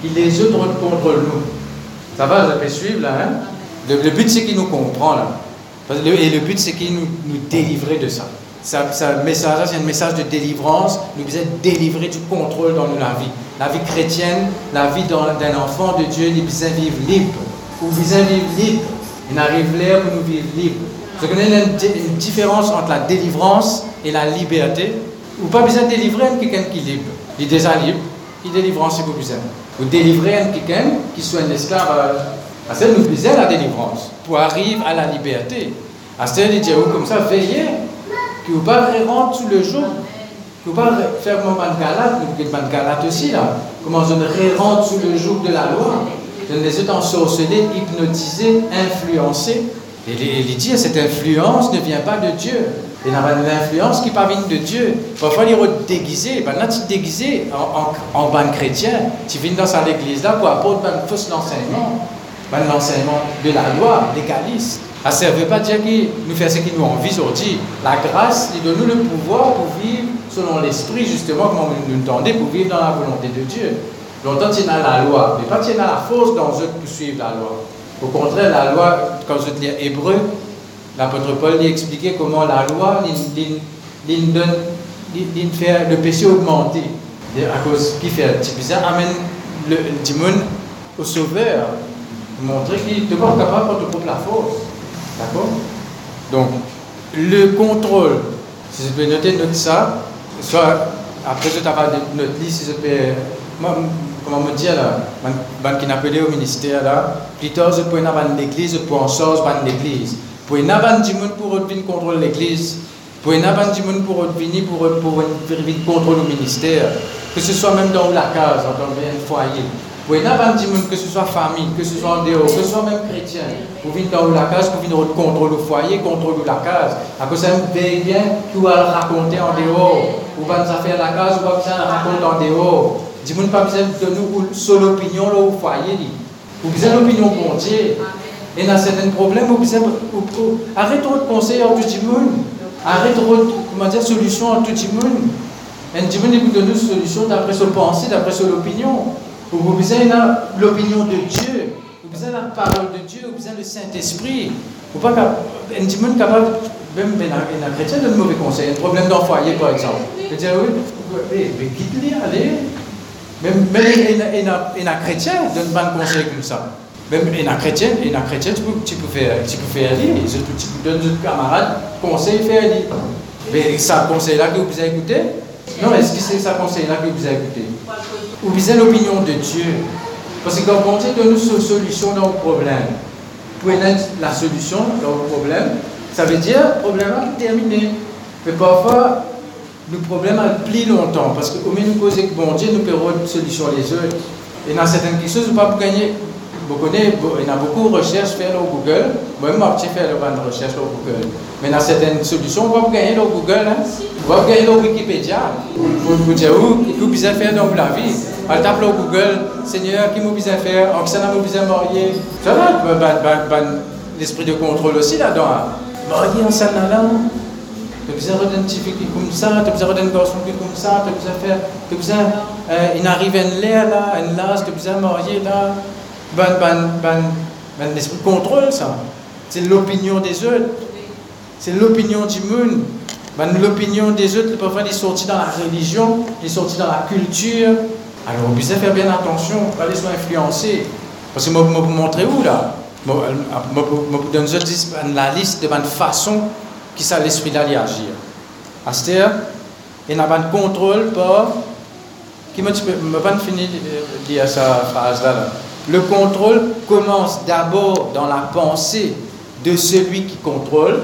A: Qui les autres contrôlent nous. Ça va, vous avez suivre là, hein? Le, but, c'est qu'il nous comprend là. Et le but, c'est qu'il nous, nous délivrer de ça. C'est un message de délivrance. Nous devons être délivrés du contrôle dans la vie. La vie chrétienne, la vie d'un enfant de Dieu, il besoin vivre libre. Ou besoin vivre libre. Il arrive l'air pour nous vivre libre. Vous connaissez une, différence entre la délivrance et la liberté? Ou pas besoin de délivrer quelqu'un qui est libre. Il est déjà libre. Il délivrance, c'est pas besoin. Vous délivrer quelqu'un qui soit un esclave. Parce que nous besoin la délivrance pour arriver à la liberté. À ce moment comme ça, veillez que vous ne rentrer tout le jour, que vous ne pas faire mon galate, vous avez galate aussi là. Comment je ne rentre tout le jour de la loi. Je les ai hypnotisés, influencés. Et il dit, cette influence ne vient pas de Dieu. Il y a une influence qui parvient de Dieu. Parfois, il est déguisé. Ben, là, tu es déguisé en, en, en chrétien. Tu viens dans l'église là pour apporter un fausse enseignement. Ben, l'enseignement de la loi, légaliste. Ça ne veut pas dire qu'il nous fait ce qu'il nous envie aujourd'hui. La grâce, il donne nous le pouvoir pour vivre selon l'esprit, justement, comme nous entendait, pour vivre dans la volonté de Dieu. Longtemps, il y a la loi, mais pas il y a la force dans eux pour suivre la loi. Au contraire, la loi, quand je lis Hébreu, l'apôtre Paul lui expliquait comment la loi, il donne, fait le péché augmenter. À cause qui fait, tu amène le, le au sauveur, montrer qu'il est pas capable de te la force. D'accord Donc, le contrôle, si je peux noter, note ça, soit après je t'avais notre liste, si je peux, comment me dire là, ban qui appelé au ministère là, plus tard je peux avoir l'église, pour en sortir ban l'église. Pour avoir du monde pour venir contrôler l'église, pour avoir du monde pour venir pour pour contrôler le ministère, que ce soit même dans la case, dans un foyer. Oui, que ce soit famille, que ce soit en dehors, que ce soit même chrétien, pour venir dans la case, pour venir contre le foyer, contre la case. À cause veille bien, tu vas raconter en dehors, ou va nous faire la case, ou va besoin raconter en dehors. Dis-moi pas besoin de nous seule opinion là au foyer. Ou besoin l'opinion pour Dieu. Et dans certains problèmes, vous besoin, arrête de conseiller en tout le monde. Arrête de, comment dire, solution en tout le monde. Et Dieu nous donne une solution d'après sa pensée, d'après son opinion. Vous avez l'opinion de Dieu, vous avez la parole de Dieu, vous avez le Saint-Esprit. Vous pas un petit monde capable, même un chrétien, donne mauvais conseil. Un problème dans par exemple. Je dire, oui, mais quitte-les, allez. Même, un, chrétien donne pas de conseil comme ça. Même un chrétien, un chrétien, tu peux, tu peux faire, tu peux faire lire. Tu peux donner à camarade conseil, faire lire. Mais ça, conseil-là que vous avez écouté, non, est-ce que c'est ça conseil-là que vous avez écouté? Ou bien l'opinion de Dieu Parce que quand on dit donne une solution dans le problème, pour être la solution le problème, ça veut dire le problème terminé. Mais parfois, le problème a plus longtemps, parce qu'au mieux nous causer que bon Dieu nous paiera une solution les autres. Et dans certaines questions, vous ne pas pour gagner connaissez, il y a beaucoup de recherches faites au Google. Moi-même, j'ai fait de recherche au Google. Mais dans certaines solutions, on va gagner au Google. Hein? On va gagner au Wikipédia. Vous dire où, vous besoin faire dans la vie? On tape au Google, Seigneur, qui m'a besoin faire, qui ça m'a besoin marier. Ça va, ben, ben, ben, l'esprit de contrôle aussi là-dedans. Hein. Marier en s'en allant. Tu as besoin d'identifier comme ça, tu as besoin d'un garçon comme ça, tu as besoin faire, tu as besoin, euh, il arrive un l'air là, un las, tu as besoin marier là ben, ben, ben, ben contrôle ça. C'est l'opinion des autres. C'est l'opinion du monde. Ben, l'opinion des autres, parfois, ils sont sortis dans la religion, ils sont sortis dans la culture. Alors, besoin faire bien attention, pas les influencer. Parce que moi, je vous montrer où là? Je vous donne la liste de la façon qui ça l'esprit d'aller agir. C'est-à-dire, il n'y a pas de contrôle par. Qui m'a dit, je pas finir de dire sa phrase là? Le contrôle commence d'abord dans la pensée de celui qui contrôle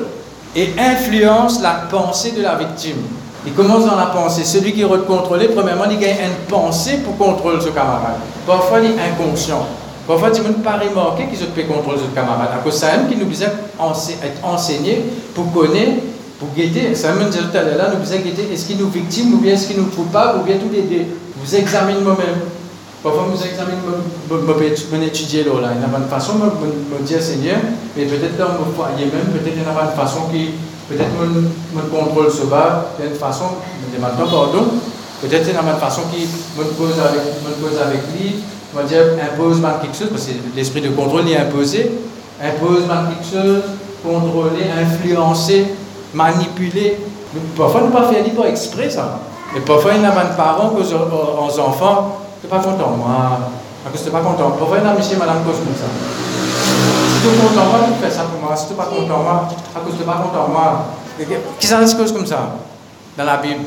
A: et influence la pensée de la victime. Il commence dans la pensée. Celui qui est contrôlé, premièrement, il gagne une pensée pour contrôler ce camarade. Parfois, il est inconscient. Parfois, il ne pas remarquer qu'il peut contrôler ce camarade. À cause de ça, qui nous besoin être enseigné pour connaître, pour guetter. Ça même tout à l'heure, nous besoin guetter est-ce qu'il nous victime ou bien est-ce qu'il nous coupable ou bien tous les deux. Vous examinez moi-même. Parfois, nous examinons, je étudier là, il y a une façon de me dire Seigneur, mais peut-être dans mon foyer même, peut-être il y a une façon qui, peut-être mon contrôle se bat, il y a une façon, je demande pardon, peut-être il y a une façon qui me pose avec, me pose avec lui, on va dire impose quelque chose, parce que l'esprit de contrôle est imposé, impose quelque chose, contrôler, influencer, manipuler. Parfois, nous ne pas faire pas exprès ça. Et parfois, il y a parents qui aux enfants, n'es pas content, moi. Parce que tu n'es pas content. Parfois, il y a monsieur, madame, cause comme ça. Si tu es content, moi, tu fais ça pour moi. Si tu n'es pas content, moi, à cause n'es pas content, moi. Qui ça cause comme ça? Dans la Bible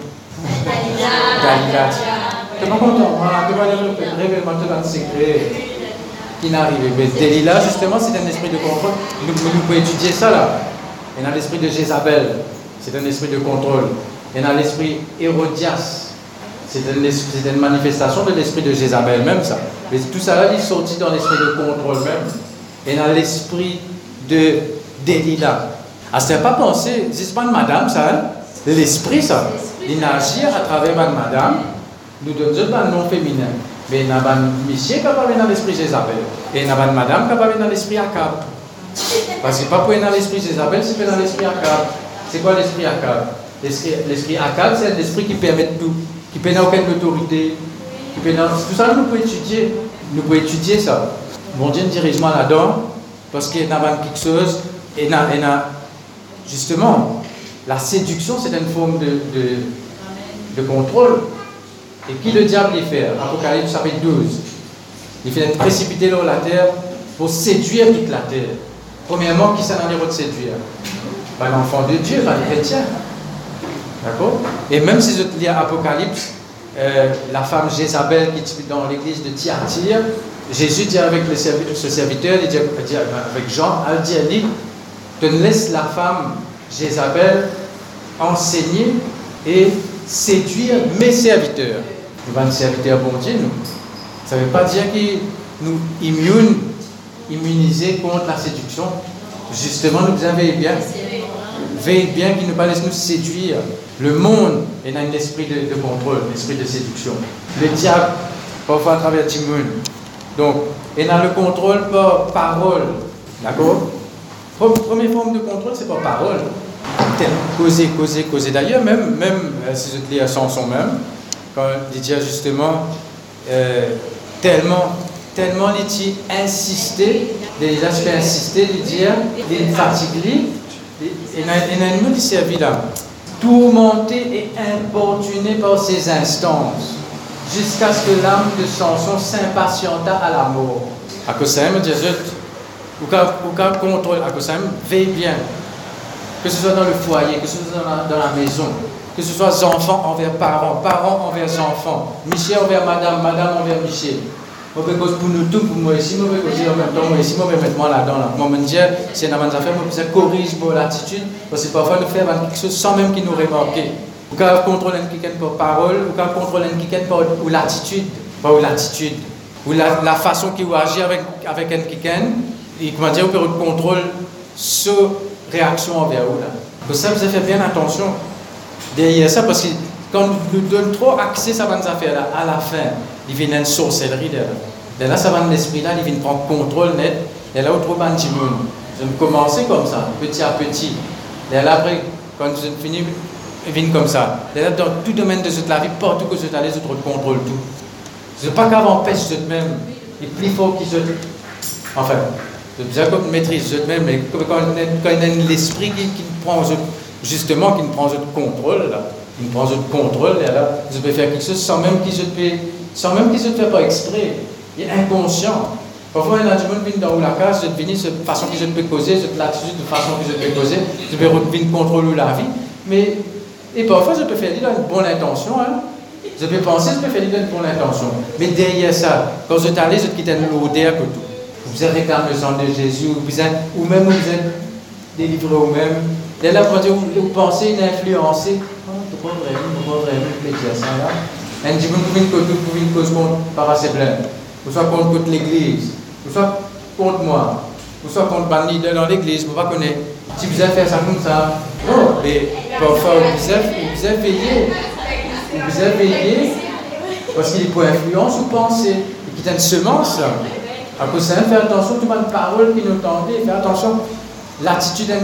A: Galilée. Tu n'es pas content, moi. Tu vas révéler maintenant un secret qui n'arrive. Mais Delilah, justement, c'est un esprit de contrôle. Nous, nous pouvons étudier ça là. Il y a l'esprit de Jézabel, c'est un esprit de contrôle. Il y a l'esprit Hérodias, c'est une, manifestation de l'esprit de Jézabel même ça. Mais tout ça là, il est sorti dans l'esprit de contrôle même. Et dans l'esprit de Delilah. Ah, c'est pas pensé, c'est pas de madame ça, hein? l'esprit ça. Il agit à travers madame, nous donne un nom féminin. Mais il y a un monsieur qui dans l'esprit Jézabel. Et il y a une madame qui dans l'esprit Akab. Parce que pas pour dans l'esprit Jézabel, c'est dans l'esprit Akab. C'est quoi l'esprit Akab? L'esprit Akab, c'est un esprit qui permet tout, qui permet aucune autorité. Qui. Tout ça, nous pouvons étudier. Nous pouvons étudier ça. Mon Dieu, dirige-moi là-dedans, parce qu'il y a quelque chose, et justement, la séduction, c'est une forme de, de, contrôle. Et qui le diable y fait? Apocalypse chapitre 12. Il fait précipiter dans la terre pour séduire toute la terre. Premièrement, qui s'en allait de séduire ben, L'enfant de Dieu, ben, le chrétien. Et même si je lis Apocalypse, euh, la femme Jézabel qui dans l'église de Thyatire, Jésus dit avec ce serviteur, il dit, avec Jean, elle dit, elle dit, te laisse la femme Jézabel enseigner et séduire mes serviteurs. Nous sommes serviteurs bon Dieu, nous. Ça ne veut pas dire qu'ils nous immuniser contre la séduction. Justement, nous avez bien. Veillez bien qu'il ne pas laisse nous séduire. Le monde est dans un esprit de, contrôle, un esprit de séduction. Le diable, parfois à travers Timoun. Donc, et dans le contrôle par parole. D'accord? Première forme de contrôle, c'est par parole. Causer, causer, causer. D'ailleurs, même, même euh, si je te lis à même, quand il dit justement, euh, tellement tellement il a insisté, les aspects insisté, il dit, il fatigue, il a un autre servi là, tourmenté et importuné par ses instances, jusqu'à ce que l'âme de Samson s'impatienta à la mort. À me dit, ou qu'un contrôle, à veille bien, que ce soit dans le foyer, que ce soit dans la, maison, que ce soit enfants envers parents, parents envers enfants, Michel envers madame, madame envers Michel mauvais cause pour nous tous, pour moi ici, mauvais cause en même temps, moi ici, mauvais mettre moi là-dedans. Là. Moi, dire, c'est dans mes affaires, moi, je corrige pour l'attitude, parce que parfois nous faisons quelque chose sans même qu'il nous remarque. Ou quand contrôler quelqu'un par parole, ou quand contrôler quelqu'un par ou l'attitude, pas ou l'attitude, ou la, la façon qu'il agit avec, avec quelqu'un, et comment dire, on peut contrôler sa réaction envers vous. Là. Pour ça, vous avez fait bien attention derrière ça, parce que quand nous donnons trop accès à ces affaires-là, à la fin, une sorcellerie de là. là, ça va l'esprit-là, il vient prendre contrôle net. Et là, autre monde. Je vais commencer comme ça, petit à petit. Et là, après, quand je finis, il vient comme ça. Et là, dans tout domaine de cette vie, partout que je t'allais, je contrôle tout. Je ne pas qu'avant empêche je même, il est plus fort qu'il se. Enfin, je bien comme maîtrise je même, mais quand, il y a l'esprit qui, qui prend, justement, qui prend le contrôle, là, il prend le contrôle, et là, je peux faire quelque chose sans même qu'il se fait sans même qu'il ne se fait pas exprès. Il est inconscient. Parfois, il a gens qui viennent dans la case, je devine de façon que je peux causer, cette l'attitude de façon que je peux causer, je vais contrôler la vie. Mais, et parfois, je peux faire dire une bonne intention. Hein. Je peux penser, je peux faire dire une bonne intention. Mais derrière ça, quand je t'allais, je quitte une l'odeur que tout. Vous êtes réclamé le sang de Jésus, vous êtes, ou même vous êtes délivré vous-même. Et là, vous, vous pensez, influencé. Oh, tu crois vraiment, tu crois vraiment que ça là un peu pour une cause contre par assez plein. Ou soit contre l'église. Ou soit contre moi. Ou soit contre Bani dans l'église. Vous ne pas connaître. Si vous avez fait ça comme ça. Mais parfois, vous avez, veillé. Vous avez veillé parce qu'il est pour influence ou penser. Et qu'il y a une semence. À cause de ça, faire attention à toute ma parole qui nous tendait. Faire attention l'attitude d'un.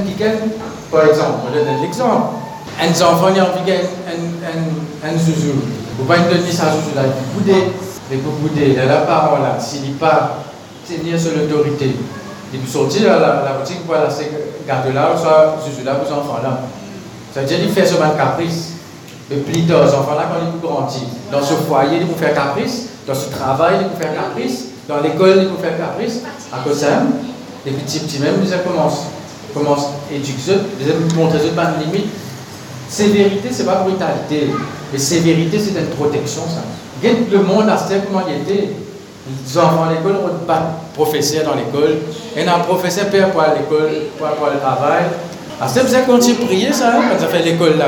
A: Par exemple, je donne l'exemple. Un enfant, il a envie un, un, un zouzou. Vous pouvez donner sa zouzou là, vous boudez, mais vous boudez, de la parole là, s'il n'est pas tenir sur l'autorité, Et puis sortir à la, boutique aller acheter gâteau là, ou soit Zuzu là les enfants là. Ça veut dire qu'il fait même caprice. Mais plus les enfants là, quand ils grandissent, dans ce foyer, ils vont faire caprice, dans ce travail, ils vont faire caprice, dans l'école, ils vont faire caprice. À cause ça, les petits petits même, ils commencent, commencent à éduquer, ils montrer pas de limite. Sévérité, ce n'est pas brutalité. Mais sévérité, c'est une protection, ça. Le monde à ce comment il était. Les enfants à l'école, on pas de professeur dans l'école. Et un professeur père pour aller à l'école, pour aller au travail. À vous avez continué prier, ça, hein, quand vous fait l'école là.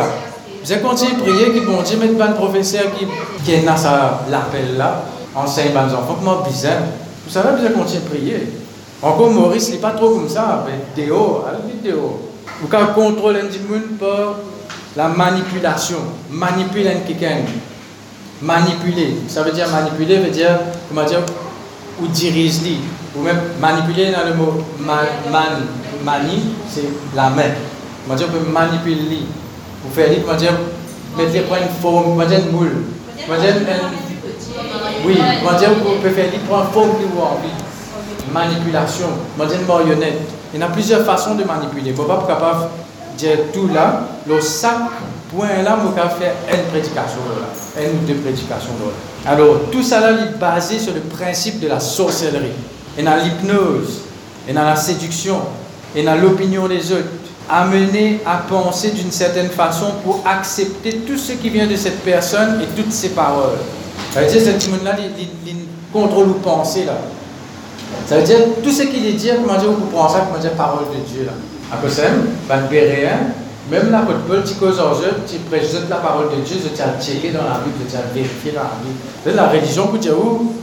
A: Vous avez continué à prier, que bon Dieu mette un professeur qui, qui est dans l'appel là, enseigne aux enfants, comment bizarre. Vous savez, vous avez continué à prier. Encore Maurice, il n'est pas trop comme ça, mais Déo, allez Déo. Vous pouvez contrôler un monde par la manipulation. Manipuler quelqu'un. Manipuler. Ça veut dire manipuler, veut dire, comment dire, ou diriger. Ou même manipuler dans le mot man, mani, c'est la main. Comment dire, on peut manipuler. Vous faites, comment dire, mettre une forme, comment dire, une moule. Comment dire, oui, comment dire, vous pouvez faire prendre une forme qui vous envie. Manipulation, comment dire, une marionnette. Il y a plusieurs façons de manipuler. Vous ne pas capable tout là, le sac point là, vous pouvez faire une prédication là, une ou deux prédications là. Alors, tout ça là est basé sur le principe de la sorcellerie. Et dans l'hypnose, et dans la séduction, et dans l'opinion des autres, amener à penser d'une certaine façon pour accepter tout ce qui vient de cette personne et toutes ses paroles. Ça veut dire que ce monde-là, il, contrôle ou pensée là. Ça veut dire tout ce qu'il dit, comment dire, vous prenez ça, comment dire, parole de Dieu là. À cause de ça, même la Paul, tu causes tu prêches la parole de Dieu, tu as checké dans la Bible, tu as vérifié dans la Bible. La religion dire où,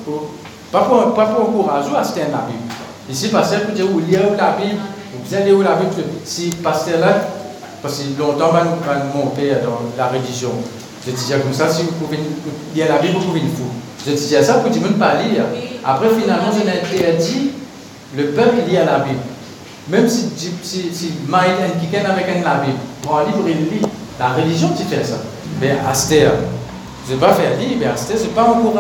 A: pas pour, pas pour encourager à acheter la Bible. Ici, pasteur pour dire où lire la Bible, vous allez où la Bible, si pasteur là, parce que longtemps, mon père dans la religion, je disais comme ça, si vous pouvez lire la Bible, vous pouvez le fou. Je disais ça pour dire ne pas lire. Après, finalement, je interdit le peuple lire la Bible. Même si, si, si Maïd quelqu'un avec la Bible, un livre et lit. La religion, tu fais ça. Mais Aster, je ne pas faire lire, mais Aster, je ne pas le monde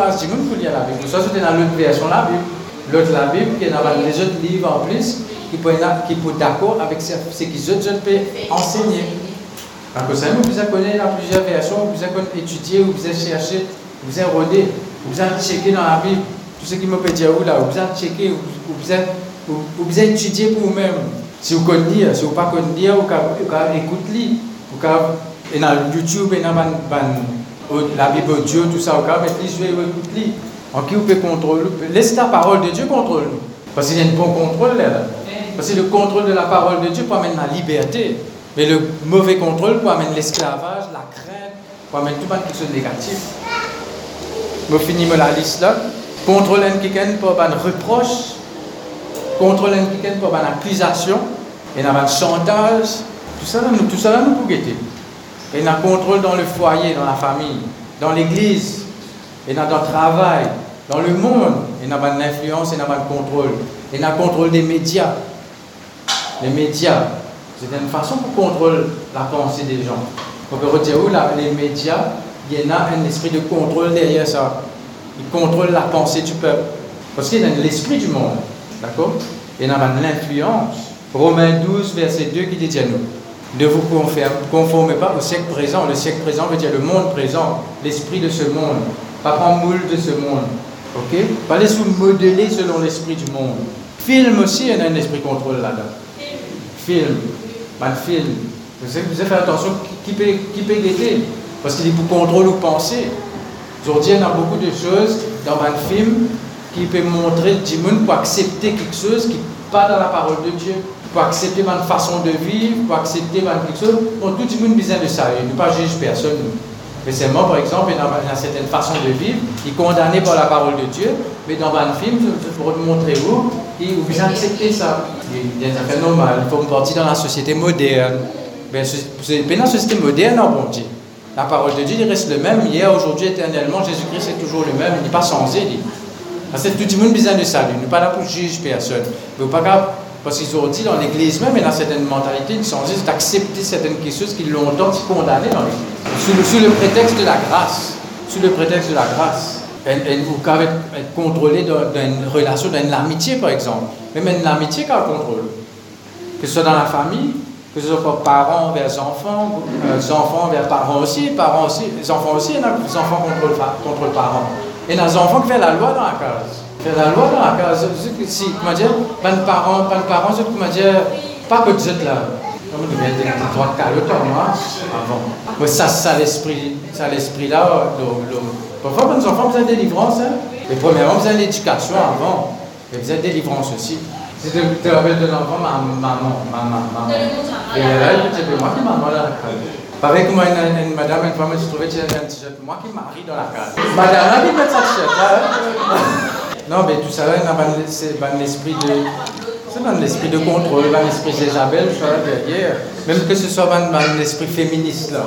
A: pour lire la Bible. Ça, c'était dans l'autre version la Bible. L'autre, la Bible, qui est dans les autres livres en plus, qui peut être d'accord avec ce que les autres peuvent enseigner. Donc, vous savez, vous avez connu dans plusieurs versions, vous avez étudié, vous avez cherché, vous avez rodé, vous avez checké dans la Bible, tout ce qui me peut dire où là, vous avez checké, vous avez vous, vous étudier pour vous-même. Si vous connaissez, si vous ne pas connaissez, vous pouvez écouter. Vous pouvez dans YouTube, et dans la Bible audio, tout ça, vous pouvez mettre les yeux et écouter. En qui vous pouvez contrôler. Laissez la parole de Dieu contrôle nous. Parce qu'il y a un bon contrôle là. Parce que le contrôle de la parole de Dieu peut amener la liberté. Mais le mauvais contrôle peut amener l'esclavage, la crainte, peut amener tout quelque chose de négatif. Je finis la liste là. Contrôler quelqu'un peut un reproche, contrôler quelqu'un pour une accusation, et un chantage, tout ça, nous, tout ça nous pouvons. Et un contrôle dans le foyer, dans la famille, dans l'église, et dans le travail, dans le monde, et dans une influence, et dans un contrôle. Et un contrôle des médias. Les médias, c'est une façon pour contrôler la pensée des gens. On peut retirer où les médias, il y a un esprit de contrôle derrière ça. Ils contrôlent la pensée du peuple. Parce qu'il y a l'esprit du monde. D'accord? Et dans l'influence. Romains 12, verset 2 qui dit à nous ne vous conformez pas au siècle présent. Le siècle présent veut dire le monde présent, l'esprit de ce monde. Pas prendre moule de ce monde. Ok? Pas les sous-modeler selon l'esprit du monde. Film aussi, il y a un esprit contrôle là-dedans. Film. Mal film. Vous avez, fait attention qui peut, qui peut Parce qu'il est pour contrôler ou penser. Aujourd'hui, y a beaucoup de choses dans un film qui peut montrer du monde pour accepter quelque chose qui n'est pas dans la parole de Dieu, pour accepter ma façon de vivre, pour accepter quelque chose. Bon, tout le monde besoin de ça, il ne pas juger personne. Mais moi, par exemple, dans une certaine façon de vivre, il est condamné par la parole de Dieu, mais dans un film, vous montrer où, et vous acceptez ça. C'est normal, il faut partir dans la société moderne. Mais dans la société moderne, bon Dieu. La parole de Dieu, il reste le même, hier, aujourd'hui, éternellement, Jésus-Christ est toujours le même, il n'est pas changé. Parce que tout le monde a besoin de salut. Nous pas là pour juger personne. Mais pas grave. Parce qu'ils ont dit dans l'église même, y a certaines mentalités qui sont d'accepter certaines choses qui longtemps condamnées dans l'église. Sous, le, prétexte de la grâce. Sous le prétexte de la grâce. ou qu'avec être contrôlé dans, une relation, dans une amitié par exemple. Même une amitié qu'on contrôle. Que ce soit dans la famille, que ce soit par parents vers enfants, euh, enfants vers parents aussi, parents aussi, les enfants aussi, il y a des enfants contre, contre parents. Et des enfants qui font la loi dans la case. Fait la loi dans la case. Si, comment dire, pas de parents, pas de parents, c'est comment dire, pas que es là. Comme tu viens de droit de comme moi, avant. Mais ça, ça l'esprit, ça l'esprit là, Parfois, nos enfants ont besoin de délivrance. Hein? Mais premièrement, besoin d'éducation avant. Et besoin de délivrance aussi. Si tu te rappelles de l'enfant, maman, maman, maman, maman. Et là, c'est moi qui maman là. Pareil moi, une, madame, une femme, trouvais que j'avais un t-shirt. Moi qui marie dans la case. Madame, qui met sa t-shirt là. Non, mais tout ça là, c'est dans l'esprit de. C'est dans l'esprit de contrôle, dans l'esprit d'Isabelle, je suis là derrière. Même que ce soit dans l'esprit féministe là.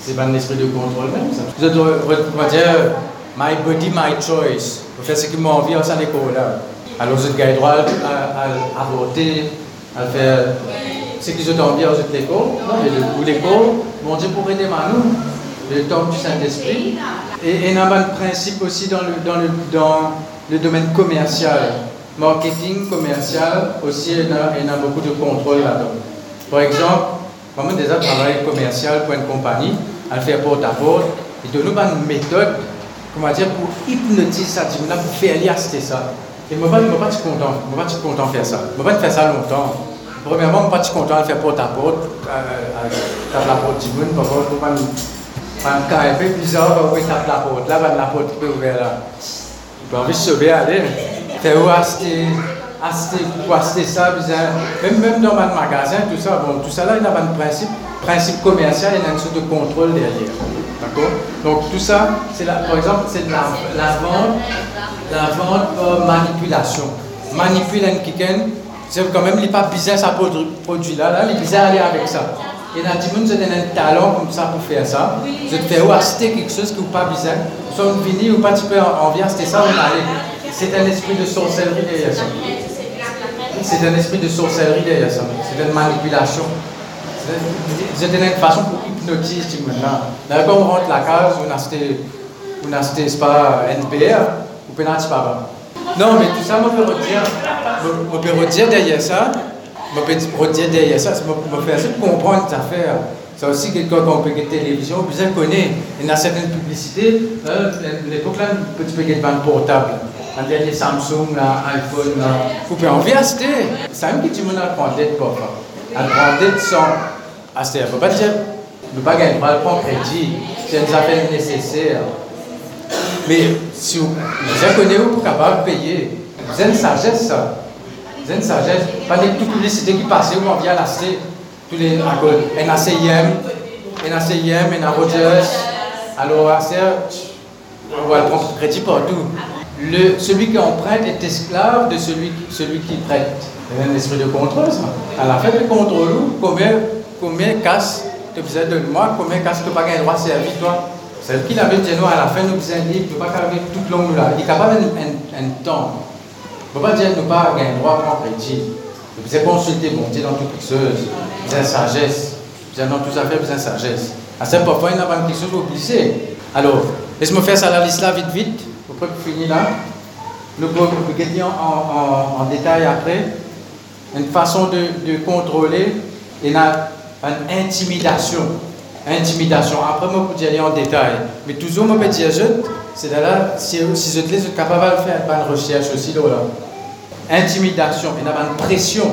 A: C'est pas un esprit de contrôle même, ça. Vous êtes, on va dire, my body, my choice. Vous faites ce qui m'a envie en cette école-là. Alors, vous avez droit à, à, voter, à faire ce qui vous envie en cette école. Ou l'école, mon Dieu, pour aider nous, le temps du Saint-Esprit. Et il y a un principe aussi dans le, dans, le, dans le domaine commercial. Marketing commercial, aussi, il y a, il beaucoup de contrôle là-dedans. Par exemple, moi, déjà travail commercial pour une compagnie, elle fait porte à porte, et de nous une méthode, comment dire, pour hypnotiser ça, pour faire acheter ça. Et moi, je ne suis pas content, je suis pas content de faire ça. Je ne vais pas faire ça longtemps. Premièrement, je suis pas content de faire porte à porte, à la porte du monde, pour pas un cas un peu bizarre, on tape la porte, là, la porte qui est ouverte là. J'ai envie de sauver, aller. Faire acheter acheter, pour acheter ça, même, même dans un magasin, tout ça, bon, tout ça là, il y a un principe, principe commercial, il y a une sorte de contrôle derrière. D'accord? Donc tout ça, c'est par exemple, c'est la, la, vente, la vente par manipulation. Manipuler un quelqu'un, c'est quand même, il n'est pas business à produit là, là, il est aller avec ça. Et dans monde, vous avez un talent comme ça pour faire ça. Vous êtes fait acheter quelque chose que vous pas besoin. Vous êtes venu ou pas, tu peux envie acheter ça, vous allez. C'est un esprit de sorcellerie derrière ça c'est un esprit de sorcellerie derrière ça. C'est une manipulation. C'est une façon pour hypnotiser maintenant. Là, quand on rentre la case, on a acheté, pas NPR, ou pénalty pas. Non, mais tout ça, on peut redire, on peut redire derrière ça, on peut redire derrière ça, on peut faire comprendre cette affaire. C'est aussi quelqu'un qu'on peut la télévision, vous connaissez. Il y a certaines publicités, l'époque là, tu peux gagner un portable un dernier Samsung, un iPhone, vous pouvez acheter. C'est un petit monde à prendre dette pour À prendre dette sans acheter. On ne pas dire, ne pas gagner, on va prendre crédit. C'est une affaire nécessaire. Mais vous connaissez, vous êtes capable de payer. Vous avez une sagesse, ça. Vous avez une sagesse. Pas des toutes publicités qui passent, vous envie l'acheter. Tous les, un ACIM, un ACIM, un Rogers. Alors, on va prendre crédit partout le, celui qui emprunte est esclave de celui, celui qui prête. C'est un esprit de contrôle, ça. À la fin de contrôle, combien, combien casse tu besoin de moi, combien casse tu pas le droit de servir, toi? Celle qui l'avait dit, à la fin, nous besoin de tu ne pas garder tout long là. Il est capable un, un, temps. Il ne peut pas dire nous pas gagner droit à prendre crédit. Vous avez consulter, bon Dieu, dans toute chose. Vous avez sagesse. Vous avez dans toutes affaires, vous avez sagesse. À ce parfois, il n'y a pas quelque chose à oublier. Alors, laisse-moi faire ça la liste là, vite, vite peut finir là. Nous pouvons regarder en, en, détail après. Une façon de, de contrôler, il y a une intimidation. Intimidation. Après, je peux aller en détail. Mais toujours, je peux dire, c'est là, si, si je suis capable de faire une recherche aussi, là. Intimidation, il y a une pression.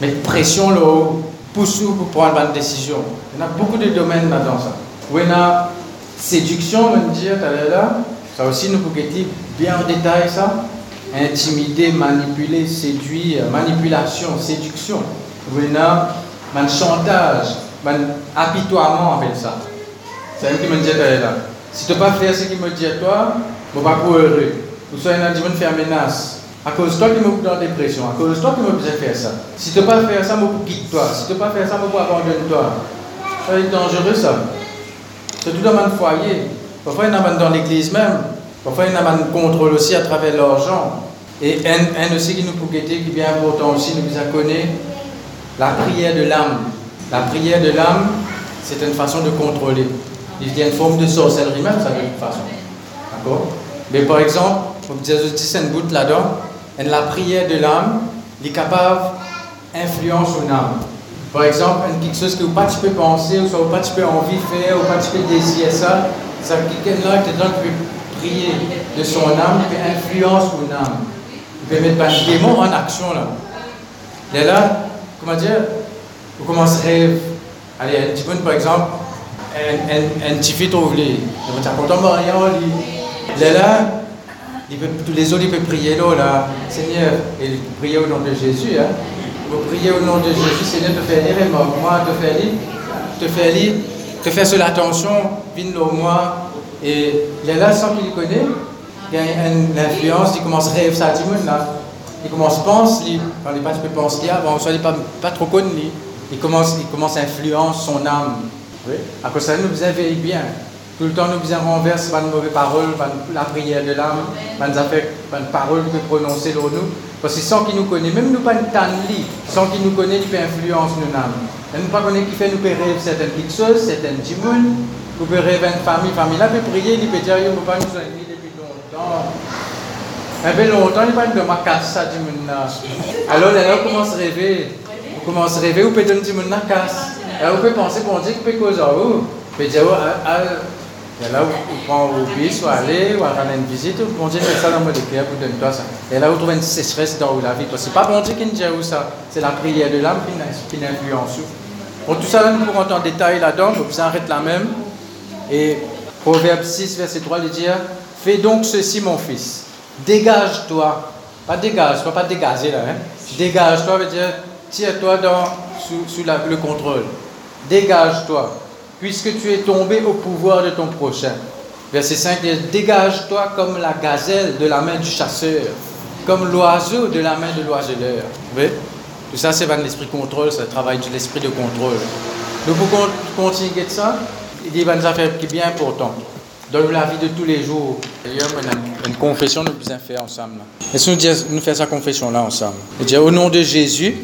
A: Mais pression, là, pousse pour prendre une décision. Il y a beaucoup de domaines là-dedans, ça. il y a séduction, on dire, là, ça aussi, nous pouvons bien en détail ça. Intimider, manipuler, séduire, manipulation, séduction. un chantage, un apitoiement avec ça. C'est un qui me dit là. Si tu ne pas faire ce qu'il me dit à toi, je ne vais pas heureux. Ou soit il a dit faire menace. À cause de toi qui me dans la dépression, à cause de toi qui me besoin faire ça. Si tu ne pas faire ça, je vais quitter toi. Si tu ne pas faire ça, je vais abandonner toi. Ça être dangereux ça. C'est tout dans mon foyer. Parfois, il y en a dans l'église même. Parfois, il y en a un contrôle aussi à travers l'argent. Et un, un aussi qui nous peut qui est bien important aussi, nous connaît, la prière de l'âme. La prière de l'âme, c'est une façon de contrôler. Il y a une forme de sorcellerie même, ça de toute façon. D'accord? Mais par exemple, comme Jésus dit, c'est un bout là-dedans, la prière de l'âme est capable d'influence une âme. Par exemple, quelque chose que vous pas tu peux penser, ou soit pas tu peux envie de faire, ou pas tu peux désirer ça, c'est quelqu'un là qui peut prier de son âme, qui influence une âme. Il peut mettre des démon en action là. Et là, comment dire, vous commencez à rêver. Allez, un petit peu par exemple, un, petit fils trouve les. Vous êtes content, il là, tous les autres, ils peuvent prier là, là, Seigneur, et prier au nom de Jésus. Hein. Vous priez au nom de Jésus, Seigneur, te faire lire moi, te faire lire, te faire lire, te faire sur l'attention, viens au moi. Et il est là sans qu'il connaît, il y a une, influence, il commence à rêver ça, là. Il commence à penser, quand il pas penser avant, soit il pas, pas trop connu, il commence, il commence à influencer son âme. Oui. À cause de ça, nous vous avez bien. Tout le temps, nous faisons renverse par mauvaises paroles, par la prière de l'âme, par les paroles que prononcer sur nous. Parce que sans qu'il nous connaît, même nous pas une lit, sans qu'il nous connaît, il peut influencer nos âmes. Nous pas connaît qui fait nous rêver certaines petites choses, certaines timounes, nous peut rêver une famille, famille là peut prier, il peut dire, il ne peut pas nous soigner depuis longtemps. Un peu longtemps, il pas de ma casse ça, là. Alors là, on commence à rêver. On commence à rêver, on peut donner la casse. Alors on peut penser, bon Dieu, peut causer. On peut dire, et là, vous prenez au bus, ou aller, ou aller une visite, vous bon Dieu ça dans mon cœur, vous donne toi ça. Et là, vous trouvez une sécheresse dans la vie. Parce que ce n'est pas bon Dieu qui dit ça, c'est la prière de l'âme qui. Pour tout ça, nous pourrons en détail là-dedans, vous s'arrête là même. Et Proverbe 6, verset 3, il dit Fais donc ceci, mon fils, dégage-toi. Pas dégage, pas, pas dégager là. Hein. Dégage-toi veut dire tire-toi sous, sous le contrôle. Dégage-toi puisque tu es tombé au pouvoir de ton prochain. Verset 5 dit, dégage-toi comme la gazelle de la main du chasseur, comme l'oiseau de la main de l'oiseleur. Voyez? Tout ça, c'est l'esprit contrôle, c'est le travail de l'esprit de contrôle. Nous pouvons continuer de ça? Il dit, une affaire qui est bien importante. Dans la vie de tous les jours. Une confession nous faisons faire ensemble. Est-ce que nous, nous faisons sa confession là ensemble Il dit, au nom de Jésus,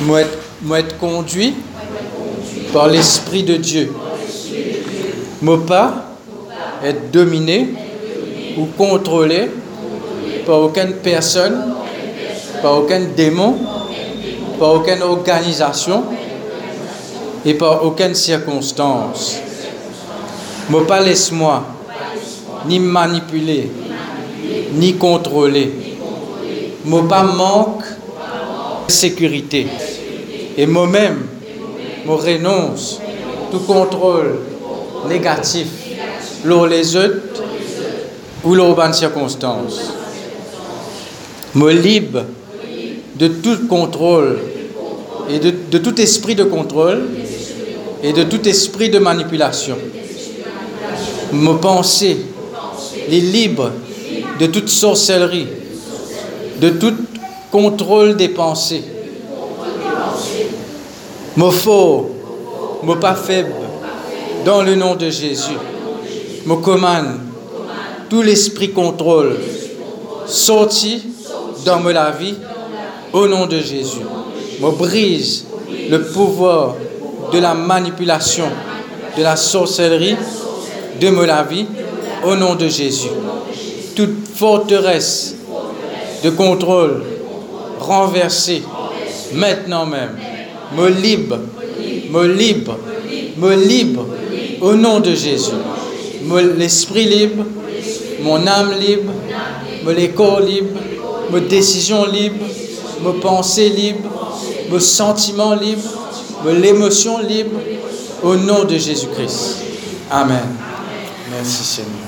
A: moi être conduit par l'Esprit de Dieu. Ne pas être dominé ou contrôlé par aucune personne, par aucun démon, par aucune organisation et par aucune circonstance. Ne pas laisse-moi ni manipuler, ni contrôler. Ne pas manque sécurité. Et moi-même, me renonce tout contrôle négatif lors les autres ou lors bonnes circonstances. Me libre de tout contrôle et de, tout esprit de contrôle et de tout esprit de manipulation. Me penser les libre de toute sorcellerie, de tout contrôle des pensées me fort, me pas faible, dans le nom de Jésus. Me commande tout l'esprit contrôle sorti dans ma vie au nom de Jésus. Me brise le pouvoir de la manipulation, de la sorcellerie de ma vie au nom de Jésus. Toute forteresse de contrôle renversée maintenant même me libre, me libre, me libre, au nom de Jésus. L'esprit libre, mon âme libre, me les corps libre, me décision libre, me pensée libre, me sentiment libre, me l'émotion libre, au nom de Jésus-Christ. Amen. Merci Seigneur.